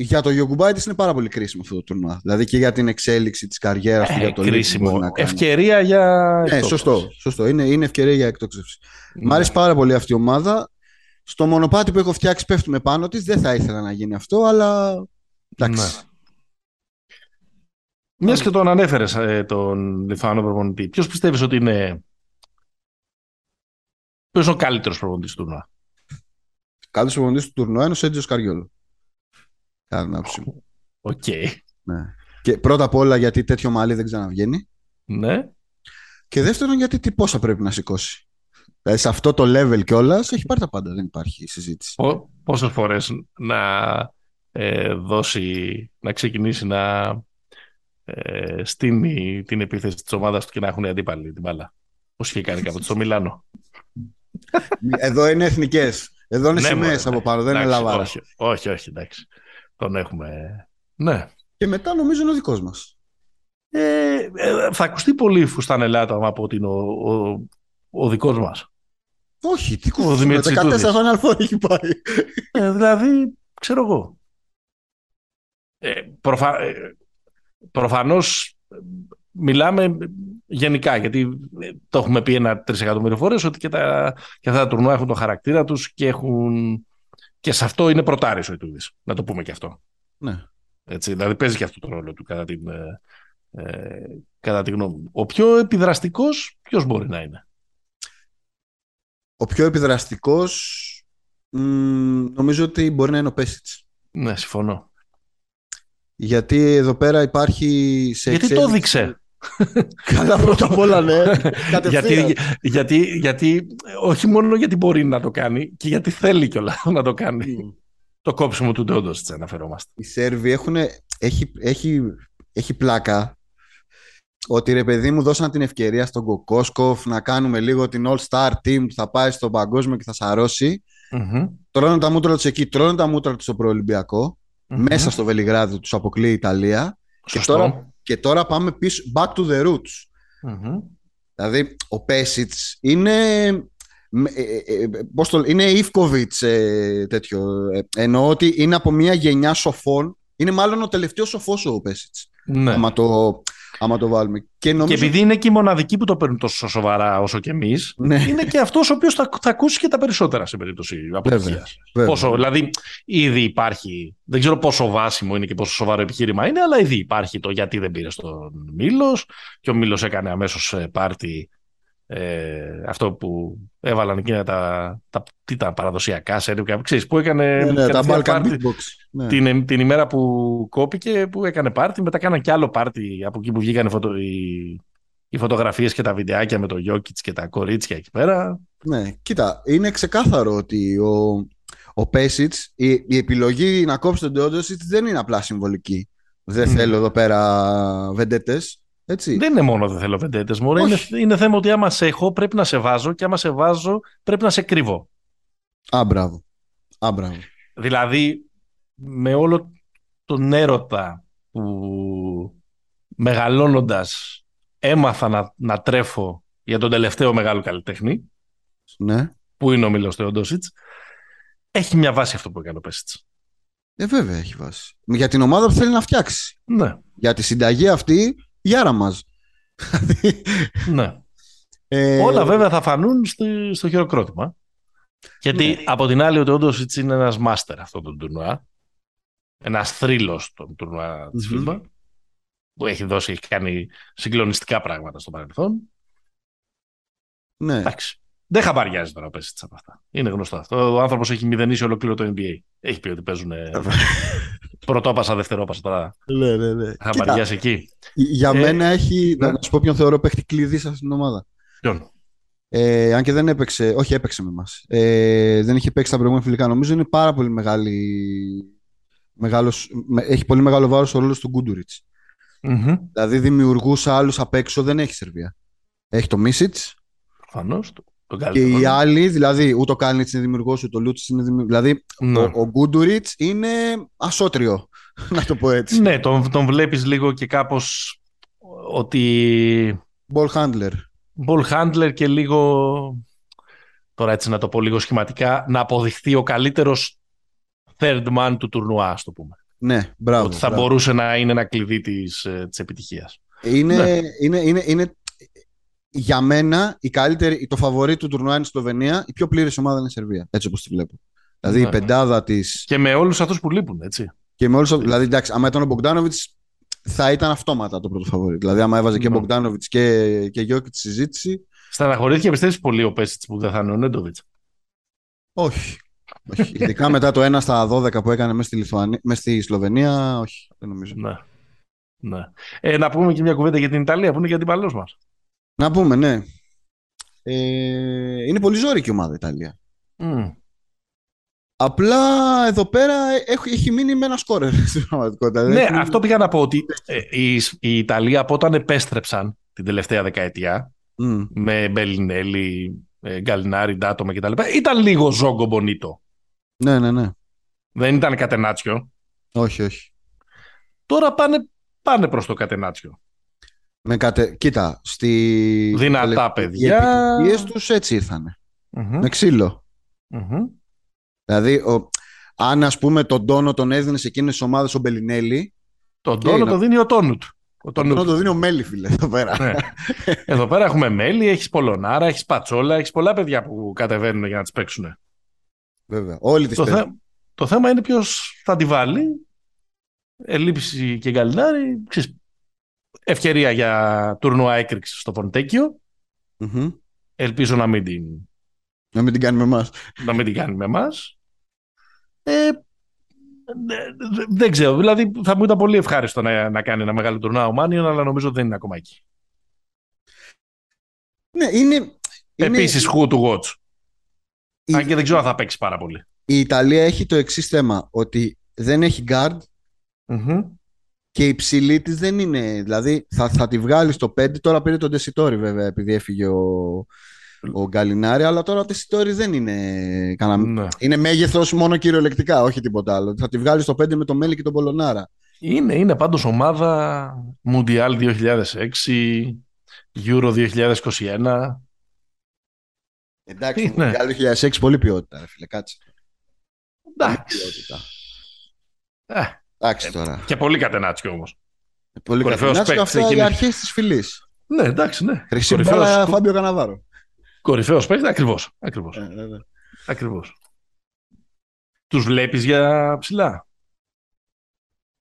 για το Γιωκουμπάιτη είναι πάρα πολύ κρίσιμο αυτό το τουρνουά. Δηλαδή και για την εξέλιξη της καριέρας του, ε, για το κρίσιμο. Να κάνει. Ευκαιρία για. Ναι, σωστό. σωστό. Είναι, είναι ευκαιρία για εκτόξευση. Ναι. Μ' αρέσει πάρα πολύ αυτή η ομάδα. Στο μονοπάτι που έχω φτιάξει πέφτουμε πάνω της. Δεν θα ήθελα να γίνει αυτό, αλλά. Εντάξει. Ναι. Μιας και τον ανέφερες ε, τον Λιθουανό προπονητή, ποιος πιστεύεις ότι είναι. Ποιος είναι ο καλύτερος προπονητής του τουρνουά; Καλύτερος προπονητής του τουρνουά είναι ο Σέρτζιο Σκαριόλο. Κατά Οκ. Ναι. Και πρώτα απ' όλα γιατί τέτοιο μαλλί δεν ξαναβγαίνει. Ναι. Και δεύτερον γιατί τι πόσα πρέπει να σηκώσει. Δηλαδή σε αυτό το level κιόλας έχει πάρει τα πάντα, δεν υπάρχει συζήτηση. Πόσες φορές να ε, δώσει, να ξεκινήσει να ε, στείνει την επίθεση της ομάδας του και να έχουν αντίπαλοι την μπάλα. Πώς είχε κάνει κάποτε στο Μιλάνο. Εδώ είναι εθνικές. Εδώ είναι ναι, σημαίες από πάνω, δεν είναι λαβάρα. Όχι, όχι, όχι, εντάξει. Τον έχουμε. Ναι. Και μετά νομίζω είναι ο δικός μας. Ε, ε, θα ακουστεί πολύ φουστανελάτα από ότι είναι ο, ο, ο δικός μας. Όχι, τι κουβέντα. 14 χρόνια αλφό έχει πάει. Ε, δηλαδή, ξέρω εγώ. Ε, προφα... Ε, προφανώς μιλάμε γενικά, γιατί το έχουμε πει ένα τρισεκατομμύριο φορές, ότι και, τα, και αυτά τα τουρνουά έχουν το χαρακτήρα τους και έχουν και σε αυτό είναι πρωτάρι ο Ιτούδης, να το πούμε και αυτό. Ναι. Έτσι, δηλαδή παίζει και αυτό το ρόλο του κατά την, ε, ε κατά τη γνώμη μου. Ο πιο επιδραστικός ποιος μπορεί να είναι; Ο πιο επιδραστικός νομίζω ότι μπορεί να είναι ο Πέσιτς. Ναι, συμφωνώ. Γιατί εδώ πέρα υπάρχει σε Γιατί το έδειξε. Καλά πρώτα απ' όλα ναι. γιατί, γιατί, γιατί, όχι μόνο γιατί μπορεί να το κάνει και γιατί θέλει κιόλα *laughs* να το κάνει. Το κόψιμο του Ντόντος αναφερόμαστε. Οι Σέρβοι έχουν, έχει, έχει, έχει πλάκα ότι ρε παιδί μου δώσαν την ευκαιρία στον Κοκόσκοφ να κάνουμε λίγο την All-Star Team που θα πάει στον παγκόσμιο και θα σαρώσει. Mm-hmm. Τρώνε τα μούτρα τους εκεί, τρώνε τα μούτρα τους στο προολυμπιακο Μέσα στο Βελιγράδι τους αποκλείει η Ιταλία. Και τώρα, και τώρα πάμε πίσω, back to the roots. Δηλαδή, ο Πέσιτς είναι... Ε, ε, ε, πώς το, είναι Ιφκοβιτς τέτοιο. Εννοώ ότι είναι από μια γενιά σοφών. Είναι μάλλον ο τελευταίος σοφός ο Πέσιτς. Ναι. Άμα το, άμα το βάλουμε. Και, νομίζω... και επειδή είναι και οι μοναδικοί που το παίρνουν τόσο σοβαρά όσο και εμείς, ναι. είναι και αυτός ο οποίος θα, θα ακούσει και τα περισσότερα σε περίπτωση αποτυχίας. Δηλαδή, ήδη υπάρχει. Δεν ξέρω πόσο βάσιμο είναι και πόσο σοβαρό επιχείρημα είναι, αλλά ήδη υπάρχει το γιατί δεν πήρες στον Μήλος. Και ο Μήλος έκανε αμέσως ε, πάρτι ε, αυτό που έβαλαν εκείνα τα, τα, τι τα παραδοσιακά σερβι, ξέρεις, που έκανε ναι, ναι, τα Balkan Beatbox. Ναι. Την, την ημέρα που κόπηκε, που έκανε πάρτι, μετά κάναν κι άλλο πάρτι από εκεί που βγήκαν φωτο, οι, οι φωτογραφίες και τα βιντεάκια με το Γιώκητς και τα κορίτσια εκεί πέρα. Ναι, κοίτα, είναι ξεκάθαρο ότι ο, ο Πέσιτς, η, η επιλογή να κόψει τον Ντόντοσιτς δεν είναι απλά συμβολική. Δεν mm. θέλω εδώ πέρα βεντέτες. Έτσι. Δεν είναι μόνο δεν θέλω βεντέτε. Είναι, είναι θέμα ότι άμα σε έχω πρέπει να σε βάζω και άμα σε βάζω πρέπει να σε κρύβω. Α, μπράβο. Α, μπράβο. Δηλαδή, με όλο τον έρωτα που μεγαλώνοντας έμαθα να, να τρέφω για τον τελευταίο μεγάλο καλλιτέχνη, ναι. που είναι ο Μίλος Θεοντόσιτς, έχει μια βάση αυτό που έκανε ο Πέσιτς. Ε, βέβαια έχει βάση. Για την ομάδα που θέλει να φτιάξει. Ναι. Για τη συνταγή αυτή, γιάρα μας. *laughs* ναι. Ε... Όλα βέβαια θα φανούν στο, στο χειροκρότημα. Γιατί ναι. από την άλλη ο Τόντοσιτς είναι ένας μάστερ αυτό το τουρνουά. Ένας θρύλος των τουρνουά της mm που έχει δώσει, έχει κάνει συγκλονιστικά πράγματα στο παρελθόν. Ναι. Εντάξει. Δεν χαμπαριάζει τώρα πέσει από αυτά. Είναι γνωστό αυτό. Ο άνθρωπος έχει μηδενίσει ολόκληρο το NBA. Έχει πει ότι παίζουν *laughs* πρωτόπασα, δευτερόπασα τώρα. Ναι, ναι, ναι. Χαμπαριάζει εκεί. Για ε, μένα έχει. Ναι. Να σου πω ποιον θεωρώ παίχτη κλειδί σε αυτήν την ομάδα. Ποιον; Ε, αν και δεν έπαιξε, όχι έπαιξε με εμάς. Ε, δεν είχε παίξει τα προηγούμενα φιλικά. Νομίζω είναι πάρα πολύ μεγάλη. Μεγάλος, έχει πολύ μεγάλο βάρος ο ρόλος του Γκούντουριτς. Mm-hmm. Δηλαδή δημιουργούσε άλλους απ' έξω, δεν έχει Σερβία. Έχει το Μίσιτς. Προφανώς. Και οι άλλοι, δηλαδή ούτε ο Κάλνιτ είναι δημιουργό, ούτε ο Λούτση είναι δημιουργό. Δηλαδή ναι. ο, ο Γκούντουριτς είναι ασώτριο, *laughs* να το πω έτσι. Ναι, τον, τον βλέπεις λίγο και κάπως ότι. Ball handler. Ball handler και λίγο. Τώρα έτσι να το πω λίγο σχηματικά, να αποδειχθεί ο καλύτερος third man του τουρνουά, ας το πούμε. Ναι, μπράβο. Ότι θα μπορούσε να είναι ένα κλειδί της ε, επιτυχίας. Είναι, ναι. είναι, είναι, είναι για μένα η καλύτερη, το φαβορή του τουρνουά είναι η Σλοβενία, η πιο πλήρης ομάδα είναι η Σερβία. Έτσι όπως τη βλέπω. Δηλαδή η ναι. πεντάδα τη. Και με όλους αυτούς που λείπουν, έτσι. Και με όλους, δηλαδή, εντάξει, άμα ήταν ο Μπογκδάνοβιτς, θα ήταν αυτόματα το πρώτο φαβορή. Δηλαδή, άμα έβαζε και ναι. Μπογκδάνοβιτς και, και Γιώκη τη συζήτηση. Στεναχωρήθηκε, πιστεύεις πολύ ο Πέσιτ που δεν θα είναι ο Νέντοβιτς; Όχι. όχι. Ειδικά μετά το 1 στα 12 που έκανε μέσα στη, στη Σλοβενία, όχι. Δεν νομίζω. Ναι. ναι. Ε, να πούμε και μια κουβέντα για την Ιταλία που είναι για την παλός μας. Να πούμε, ναι. Ε, είναι πολύ ζώρικη η ομάδα η Ιταλία. Mm. Απλά εδώ πέρα έχει, έχει μείνει με ένα σκόρερ *laughs* στην πραγματικότητα. Ναι, αυτό πήγα να πω ότι ε, η, η Ιταλία από όταν επέστρεψαν την τελευταία δεκαετία mm. με Μπελινέλη, ε, Γκαλινάρη, Ντάτομα κτλ. Ήταν λίγο ζόγκο μπονίτο. Ναι, ναι, ναι. Δεν ήταν κατενάτσιο. Όχι, όχι. Τώρα πάνε, πάνε προς το κατενάτσιο. Με κατε... Κοίτα, στη... Δυνατά παιδιά. Οι τους έτσι ήρθανε. Mm-hmm. Με ξυλο mm-hmm. Δηλαδή, ο... αν ας πούμε τον τόνο τον έδινες σε εκείνες τις ομάδες ο Μπελινέλη... Τον τόνο το δίνει ο Τόνουτ. Ο τον τόνο το δίνει ο Μέλη, φίλε, εδώ πέρα. Ναι. εδώ πέρα έχουμε Μέλη, έχεις Πολωνάρα, έχεις Πατσόλα, έχεις πολλά παιδιά που κατεβαίνουν για να τις παίξουν. Βέβαια, όλοι τις το, θε... το θέμα είναι ποιος θα τη βάλει. Ελήψη και Γκαλινάρη, ξέρεις, ευκαιρία για τουρνουά έκρηξης στο φοντεκιο Ελπίζω να μην την... Να μην την κάνει με εμάς. Να μην την κάνει με εμάς. Ε, δεν ξέρω. Δηλαδή θα μου ήταν πολύ ευχάριστο να, να κάνει ένα μεγάλο τουρνουά ο Μάνιον, αλλά νομίζω ότι δεν είναι ακόμα εκεί. Ναι, είναι... Επίσης, who to watch. Η... Αν και δεν ξέρω αν θα παίξει πάρα πολύ. Η Ιταλία έχει το εξής θέμα, ότι δεν έχει guard και η ψηλή της δεν είναι. Δηλαδή θα, θα τη βγάλεις στο 5. Τώρα πήρε τον Τεσιτόρη βέβαια επειδή έφυγε ο, ο Γκαλινάρη. Αλλά τώρα ο Τεσιτόρη δεν είναι. Κανα... Ναι. Είναι μέγεθος μόνο κυριολεκτικά, όχι τίποτα άλλο. Θα τη βγάλεις στο 5 με τον Μέλη και τον Πολωνάρα. Είναι, είναι πάντως ομάδα Μουντιάλ 2006, Euro 2021. Εντάξει, Μουντιάλ 2006 πολύ ποιότητα, φίλε, κάτσε. Εντάξει. Ε, Εντάξει τώρα. Και πολύ κατενάτσιο όμως. Πολύ κατενάτσιο αυτά οι αρχές της φυλής. Ναι, εντάξει, ναι. Χρυσή μπάλα Φάμπιο Καναβάρο. Κορυφαίος παίκτης, ακριβώς. Ακριβώς. Ε, ναι, ναι. Ακριβώς. Τους βλέπεις για ψηλά;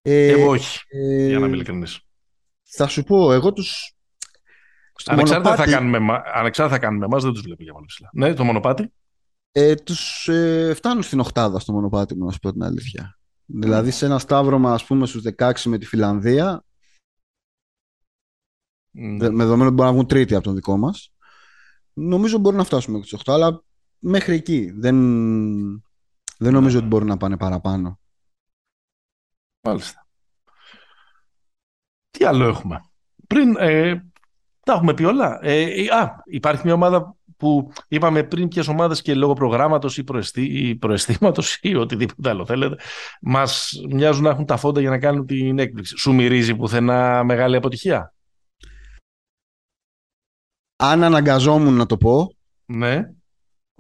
Ε, εγώ όχι, ε, για να είμαι ειλικρινής. Θα σου πω, εγώ τους... Ανεξάρτητα, μονοπάτι... θα κάνουμε, ανεξάρτητα θα κάνουμε εμάς, δεν τους βλέπω για πολύ ψηλά. Ναι, το μονοπάτι. Ε, τους ε, φτάνουν στην οχτάδα στο μονοπάτι μου, να σου πω την αλήθεια. Δηλαδή σε ένα σταύρωμα ας πούμε στους 16 με τη Φιλανδία με δεδομένο ότι μπορεί να βγουν τρίτη από τον δικό μας νομίζω μπορεί να φτάσουμε μέχρι 8 αλλά μέχρι εκεί δεν, δεν νομίζω ναι. ότι μπορούν να πάνε παραπάνω. Μάλιστα. Τι άλλο έχουμε; Πριν, ε, τα έχουμε πει όλα. Ε, ε α, υπάρχει μια ομάδα που είπαμε πριν ποιες ομάδες και λόγω προγράμματος ή, προαισθή, ή προαισθήματο ή οτιδήποτε άλλο θέλετε, μας μοιάζουν να έχουν τα φόντα για να κάνουν την έκπληξη. Σου μυρίζει πουθενά μεγάλη αποτυχία; Αν αναγκαζόμουν να το πω, ναι.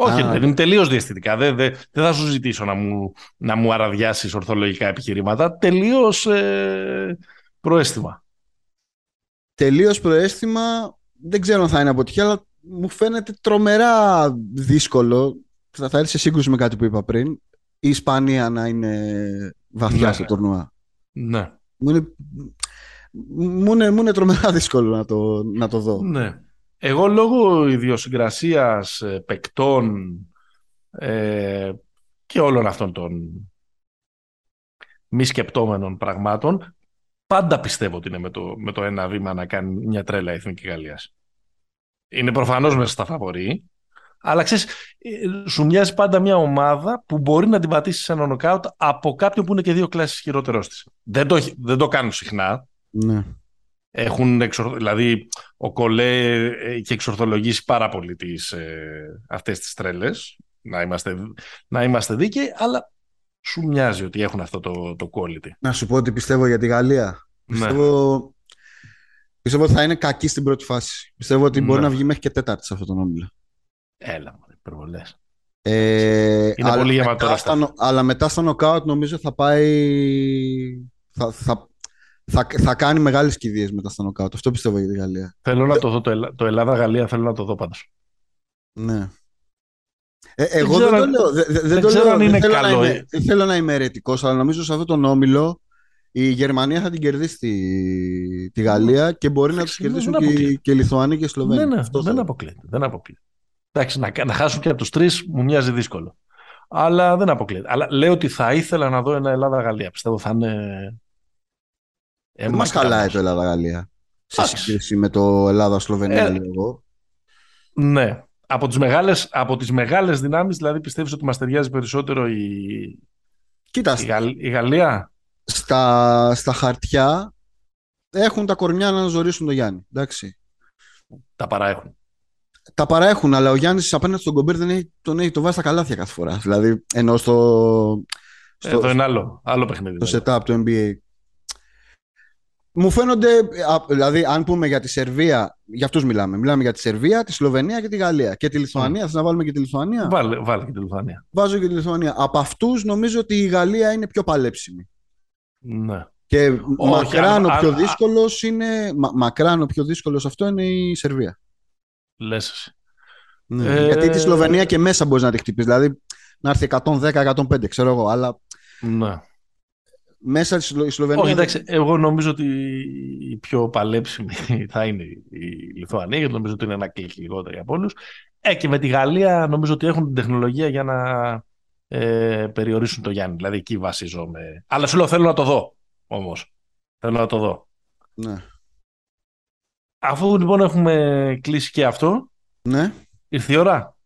Όχι, δεν είναι τελείως διαστητικά. Δεν, δεν, δεν, θα σου ζητήσω να μου, να μου αραδιάσεις ορθολογικά επιχειρήματα. Τελείως ε, προέστημα. Τελείως προέστημα. Δεν ξέρω αν θα είναι αποτυχία, αλλά μου φαίνεται τρομερά δύσκολο. Θα, θα έρθει σε σύγκρουση με κάτι που είπα πριν. Η Ισπανία να είναι βαθιά ναι, στο ναι. τουρνουά. Ναι. Μου είναι, μου είναι, μου είναι τρομερά δύσκολο να το, να το δω. Ναι. Εγώ λόγω ιδιοσυγκρασίας ε, παικτών ε, και όλων αυτών των μη σκεπτόμενων πραγμάτων πάντα πιστεύω ότι είναι με το, με το ένα βήμα να κάνει μια τρέλα η Εθνική Γαλλίας. Είναι προφανώς μέσα στα φαβορή, αλλά ξέρεις, ε, σου μοιάζει πάντα μια ομάδα που μπορεί να την πατήσεις σε ένα νοκάουτ από κάποιον που είναι και δύο κλάσεις χειρότερός της. Δεν το, δεν το κάνουν συχνά. Ναι. Έχουν Δηλαδή, ο Κολέ έχει εξορθολογήσει πάρα πολύ τις, ε, αυτές τις τρέλες, να είμαστε, να είμαστε δίκαιοι, αλλά σου μοιάζει ότι έχουν αυτό το, το quality. Να σου πω ότι πιστεύω για τη Γαλλία. Ναι. Πιστεύω, πιστεύω ότι θα είναι κακή στην πρώτη φάση. Πιστεύω ότι μπορεί ναι. να βγει μέχρι και τέταρτη σε αυτόν τον όμιλο. Έλα, μου, υπερβολές. Ε, είναι πολύ γεματό. Αλλά μετά στο νοκάουτ νομίζω θα πάει... Θα, θα, θα, θα κάνει μεγάλες κηδείες μετά στο νοκάουτ. Αυτό πιστεύω για τη Γαλλία. Θέλω να το δω. Το, το Ελλάδα-Γαλλία θέλω να το δω πάντως. Ναι. Ε, εγώ δεν, το λέω. Δεν, το λέω. είναι θέλω καλό. Να είμαι, θέλω να είμαι αιρετικός, αλλά νομίζω σε αυτόν τον όμιλο η Γερμανία θα την κερδίσει τη, τη Γαλλία και μπορεί να του κερδίσουν και, και οι Λιθουανοί και οι Σλοβαίνοι. Ναι, ναι, δεν αποκλείεται. Δεν αποκλείεται. Εντάξει, να, να χάσουν και από τους τρεις μου μοιάζει δύσκολο. Αλλά δεν αποκλείεται. Αλλά λέω ότι θα ήθελα να δω ένα Ελλάδα-Γαλλία. Πιστεύω θα είναι δεν μας χαλάει το Ελλάδα-Γαλλία. Σε σύγκριση με το Ελλάδα-Σλοβενία, ε, εγώ. Ναι. Από τις μεγάλες, από τις μεγάλες δυνάμεις, δηλαδή πιστεύεις ότι μας ταιριάζει περισσότερο η, Κοίτα, η, Γαλλία; Στα, στα χαρτιά έχουν τα κορμιά να ζωρίσουν τον Γιάννη. Εντάξει. Τα παραέχουν. Τα παραέχουν, αλλά ο Γιάννης απέναντι στον Κομπέρ δεν έχει, τον έχει το βάζει στα καλάθια κάθε φορά. Δηλαδή, ενώ στο. στο Εδώ είναι άλλο, άλλο παιχνίδι. Το δηλαδή. setup του NBA. Μου φαίνονται, δηλαδή, αν πούμε για τη Σερβία, για αυτούς μιλάμε. Μιλάμε για τη Σερβία, τη Σλοβενία και τη Γαλλία. Και τη Λιθουανία. Mm. να βάλουμε και τη Λιθουανία; Βάλε, βάλε και τη Λιθουανία. Βάζω και τη Λιθουανία. Από αυτούς νομίζω ότι η Γαλλία είναι πιο παλέψιμη. Ναι. Και μακράν ο πιο δύσκολος είναι. Μα, μακράν ο πιο δύσκολος αυτό είναι η Σερβία. Λες εσύ. Ναι. Ε... Γιατί τη Σλοβενία και μέσα μπορείς να τη χτυπήσεις. Δηλαδή να έρθει 110-105, ξέρω εγώ. Αλλά ναι μέσα στη Σλοβενία. Όχι, εντάξει, εγώ νομίζω ότι η πιο παλέψιμη *laughs* θα είναι η Λιθουανία, γιατί νομίζω ότι είναι ένα κλικ λιγότερο από όλου. Ε, και με τη Γαλλία νομίζω ότι έχουν την τεχνολογία για να ε, περιορίσουν το Γιάννη. Δηλαδή εκεί βασίζομαι. Αλλά σου λέω θέλω να το δω όμως. Θέλω να το δω. Ναι. Αφού λοιπόν έχουμε κλείσει και αυτό. Ναι. Ήρθε η ώρα.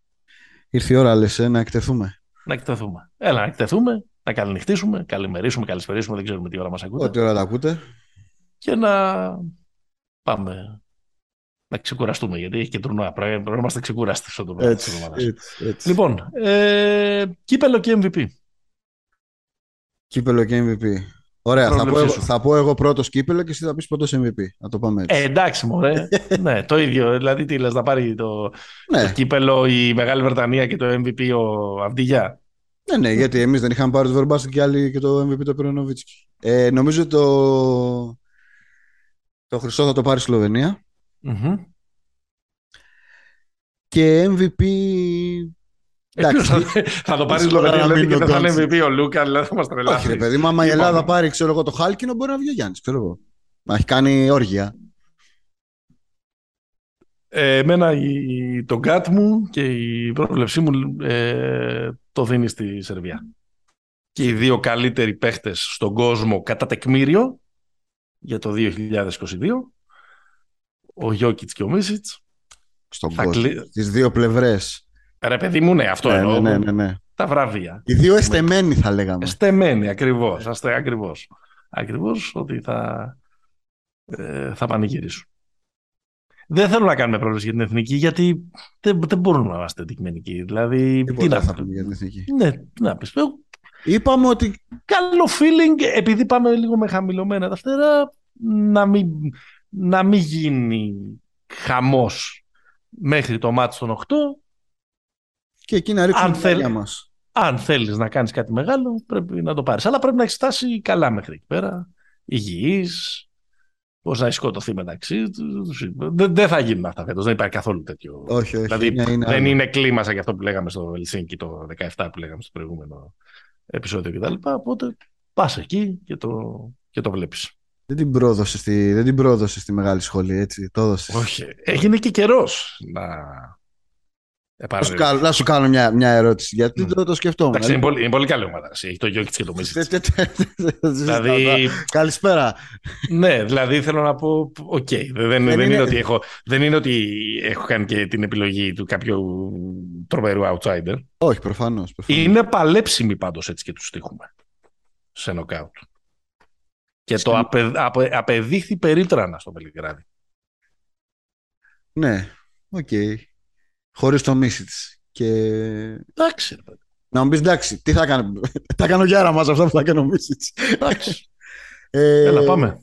Ήρθε η ώρα, λες, ε, να εκτεθούμε. Να εκτεθούμε. Έλα, να εκτεθούμε να καληνυχτήσουμε, καλημερίσουμε, καλησπερίσουμε, δεν ξέρουμε τι ώρα μας ακούτε. Ό,τι ώρα τα ακούτε. Και να πάμε να ξεκουραστούμε, γιατί έχει και τουρνουά. Πρέπει να είμαστε ξεκουραστοί στο τουρνουά έτσι, έτσι, έτσι. Λοιπόν, ε, κύπελο και MVP. Κύπελο και MVP. Ωραία, θα πω, εγώ, θα πω εγώ πρώτος κύπελο και εσύ θα πεις πρώτος MVP. Να το πάμε έτσι. Ε, εντάξει, μωρέ. *laughs* ναι, το ίδιο. Δηλαδή, τι λες, να πάρει το, ναι. το κύπελο η Μεγάλη Βρετανία και το MVP ο Αυδηγιά. Ναι, ναι, γιατί εμείς δεν είχαμε πάρει το Βερμπάστ και άλλοι και το MVP το πήρε Ε, νομίζω το, το χρυσό θα το πάρει η σλοβενια Και MVP. Ε, θα, θα το πάρει η Σλοβενία δηλαδή, και δεν θα είναι MVP ο Λούκα, δηλαδή θα μας τρελάσει. Όχι, ρε παιδί μου, άμα η Ελλάδα πάρει ξέρω εγώ, το Χάλκινο, μπορεί να βγει ο Γιάννης. Ξέρω εγώ. Μα έχει κάνει όργια. Ε, εμένα η, το γκάτ μου και η πρόβλεψή μου ε, το δίνει στη Σερβία. Και οι δύο καλύτεροι παίχτες στον κόσμο κατά τεκμήριο για το 2022, ο Γιώκητς και ο Μίσιτς. Στον κόσμο, κλει... στις δύο πλευρές. Ρε παιδί μου, ναι, αυτό ναι, εννοώ. Ναι, ναι, ναι, Τα βραβεία. Οι δύο εστεμένοι θα λέγαμε. Εστεμένοι, ακριβώς. Αστε, ακριβώς. Ακριβώς ότι θα, ε, θα πανηγυρίσουν. Δεν θέλω να κάνουμε πρόβλημα για την εθνική, γιατί δεν, δεν μπορούμε να είμαστε αντικειμενικοί. Δηλαδή, τι να θα πούμε για την εθνική; Ναι, τι να πεις. Είπαμε ότι. Καλό feeling, επειδή πάμε λίγο με χαμηλωμένα τα φτερά, να μην, να μην γίνει χαμός μέχρι το μάτι των 8 Και εκεί να ρίξουμε την θέλ... μας. Αν θέλεις να κάνεις κάτι μεγάλο, πρέπει να το πάρεις. Αλλά πρέπει να έχεις φτάσει καλά μέχρι εκεί πέρα. Υγιής, Πώς να σκοτωθεί μεταξύ τους. Δεν, θα γίνουν αυτά φέτος. Δεν υπάρχει καθόλου τέτοιο. Όχι, όχι. Δηλαδή είναι, δεν είναι κλίμα σαν και αυτό που λέγαμε στο Ελσίνκι το 17 που λέγαμε στο προηγούμενο επεισόδιο κτλ. Οπότε πας εκεί και το, και το βλέπεις. Δεν την πρόδωσες στη, δεν την πρόδωσες στη μεγάλη σχολή, έτσι. Το έδωσες. Όχι. Έγινε και καιρός να, να σου, κάνω, να σου κάνω μια, μια ερώτηση, γιατί το, το σκεφτόμουν. Εντάξει, είναι, πολύ, είναι πολύ καλή ομάδα. Έχει το Γιώκητς και το Μίσιτ. δηλαδή... Καλησπέρα. ναι, δηλαδή θέλω να πω, OK, okay, δεν, δεν, δεν, είναι... ότι έχω, δεν είναι ότι έχω κάνει και την επιλογή του κάποιου τρομερού outsider. Όχι, προφανώς. Είναι παλέψιμοι πάντως έτσι και τους τύχουμε σε νοκάουτ. Και το απε, απε, απεδείχθη περίτρανα στο Βελιγράδι. Ναι, OK. Okay. Χωρίς τον Μίτσιτς. Και... Εντάξει. Να μου πεις εντάξει, τι θα κάνω; *laughs* θα κάνω γιάρα μα αυτά που θα κάνω μίση Εντάξει. *laughs* ε, Έλα, πάμε.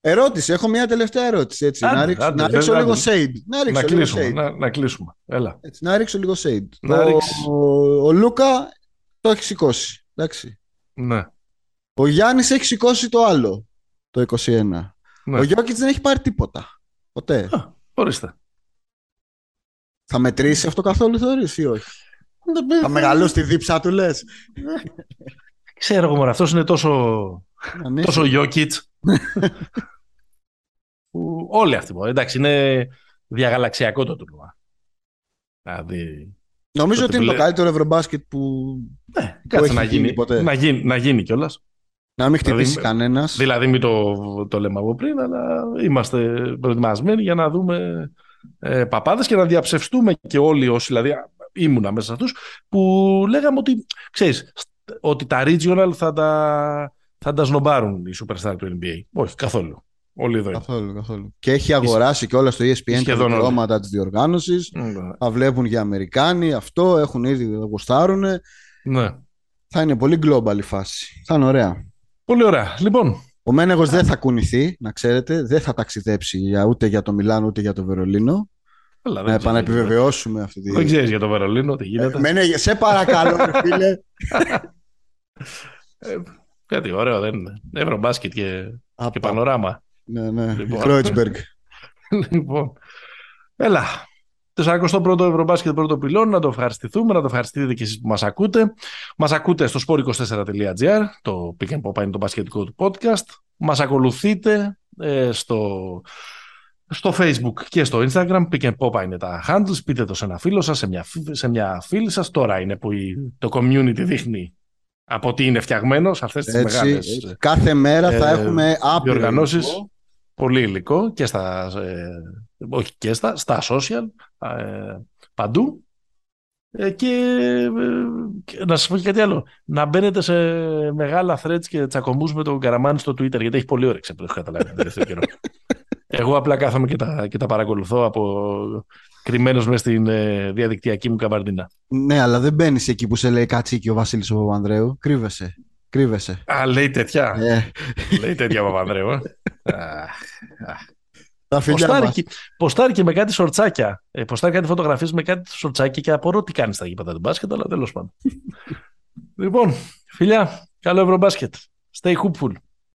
Ερώτηση, έχω μια τελευταία ερώτηση. Έτσι. Άντε, να ρίξω, άντε, να ρίξω άντε, λίγο shade. Να, ρίξω να, λίγο κλείσουμε, shade. Να, να, κλείσουμε. Έλα. Έτσι, να ρίξω λίγο shade. Να ο, ο, ο, Λούκα το έχει σηκώσει. Εντάξει. Ναι. Ο Γιάννης έχει σηκώσει το άλλο. Το 21. Ναι. Ο Γιώκητς δεν έχει πάρει τίποτα. Ποτέ. Α, ορίστε. Θα μετρήσει αυτό καθόλου θεωρείς ή όχι; Θα μεγαλώσει τη δίψα του λες. Ξέρω εγώ μόνο, αυτός είναι τόσο, τόσο Γιώκητς. όλοι αυτοί μπορεί. Εντάξει, είναι διαγαλαξιακό το τουρνουά. Δηλαδή, Νομίζω ότι είναι το καλύτερο ευρωμπάσκετ που, ναι, που έχει να γίνει, ποτέ. Να γίνει, να γίνει κιόλας. Να μην χτυπήσει δηλαδή, κανένας. Δηλαδή, μην το, το λέμε από πριν, αλλά είμαστε προετοιμασμένοι για να δούμε ε, παπάδες και να διαψευστούμε και όλοι όσοι, δηλαδή ήμουνα μέσα σε αυτούς, που λέγαμε ότι, ξέρεις, ότι τα regional θα τα, θα τα σνομπάρουν οι superstar του NBA. Όχι, καθόλου. Όλοι εδώ Καθόλου, καθόλου. Και έχει αγοράσει και όλα στο ESPN τα δικαιώματα της διοργάνωσης. Ναι. Θα βλέπουν για Αμερικάνοι αυτό, έχουν ήδη γουστάρουν. Ναι. Θα είναι πολύ global η φάση. Θα είναι ωραία. Πολύ ωραία. Λοιπόν, ο Μένεγος δεν θα κουνηθεί, να ξέρετε. Δεν θα ταξιδέψει ούτε για το Μιλάνο ούτε για το Βερολίνο. Αλλά να επανεπιβεβαιώσουμε αυτή τη. Δεν ξέρεις για το Βερολίνο τι γίνεται. Ε, σε παρακαλώ, φίλε. *laughs* ε, κάτι ωραίο δεν είναι. Ευρωμπάσκετ και, και πανοράμα. Ναι, ναι. Λοιπόν. *laughs* λοιπόν. Έλα. 41ο Ευρωμπάσκετ πρώτο πυλόν, να το ευχαριστηθούμε, να το ευχαριστείτε και εσείς που μας ακούτε. Μας ακούτε στο sport24.gr, το Pick and Pop είναι το μπασκετικό του podcast. Μας ακολουθείτε ε, στο, στο Facebook και στο Instagram, Pick and Pop είναι τα handles, πείτε το σε ένα φίλο σας, σε μια, σε μια φίλη σας. Τώρα είναι που το community δείχνει από τι είναι φτιαγμένος σε αυτές τις Έτσι, μεγάλες Κάθε μέρα θα ε, έχουμε διοργανώσεις. Πολύ υλικό και στα, ε, όχι και στα, στα social, ε, παντού. Ε, και, ε, να σας πω και κάτι άλλο. Να μπαίνετε σε μεγάλα threads και τσακωμούς με τον Καραμάνι στο Twitter, γιατί έχει πολύ όρεξη από το έχω καταλάβει τον τελευταίο καιρό. *laughs* Εγώ απλά κάθομαι και τα, και τα παρακολουθώ από κρυμμένος μέσα στην ε, διαδικτυακή μου καμπαρδίνα. Ναι, αλλά δεν μπαίνεις εκεί που σε λέει κατσίκι ο Βασίλης ο Παπανδρέου. Κρύβεσαι. Κρύβεσαι. Α, λέει τέτοια. λέει τέτοια *laughs* ο Παπανδρέου. Ποστάρει και με κάτι σορτσάκια. Ε, ποστάρει κάτι φωτογραφίες με κάτι σορτσάκια και απορώ τι κάνεις στα γήπεδα του μπάσκετ, αλλά τέλος πάντων. *laughs* λοιπόν, φιλιά, καλό ευρωμπάσκετ. Stay hoopful.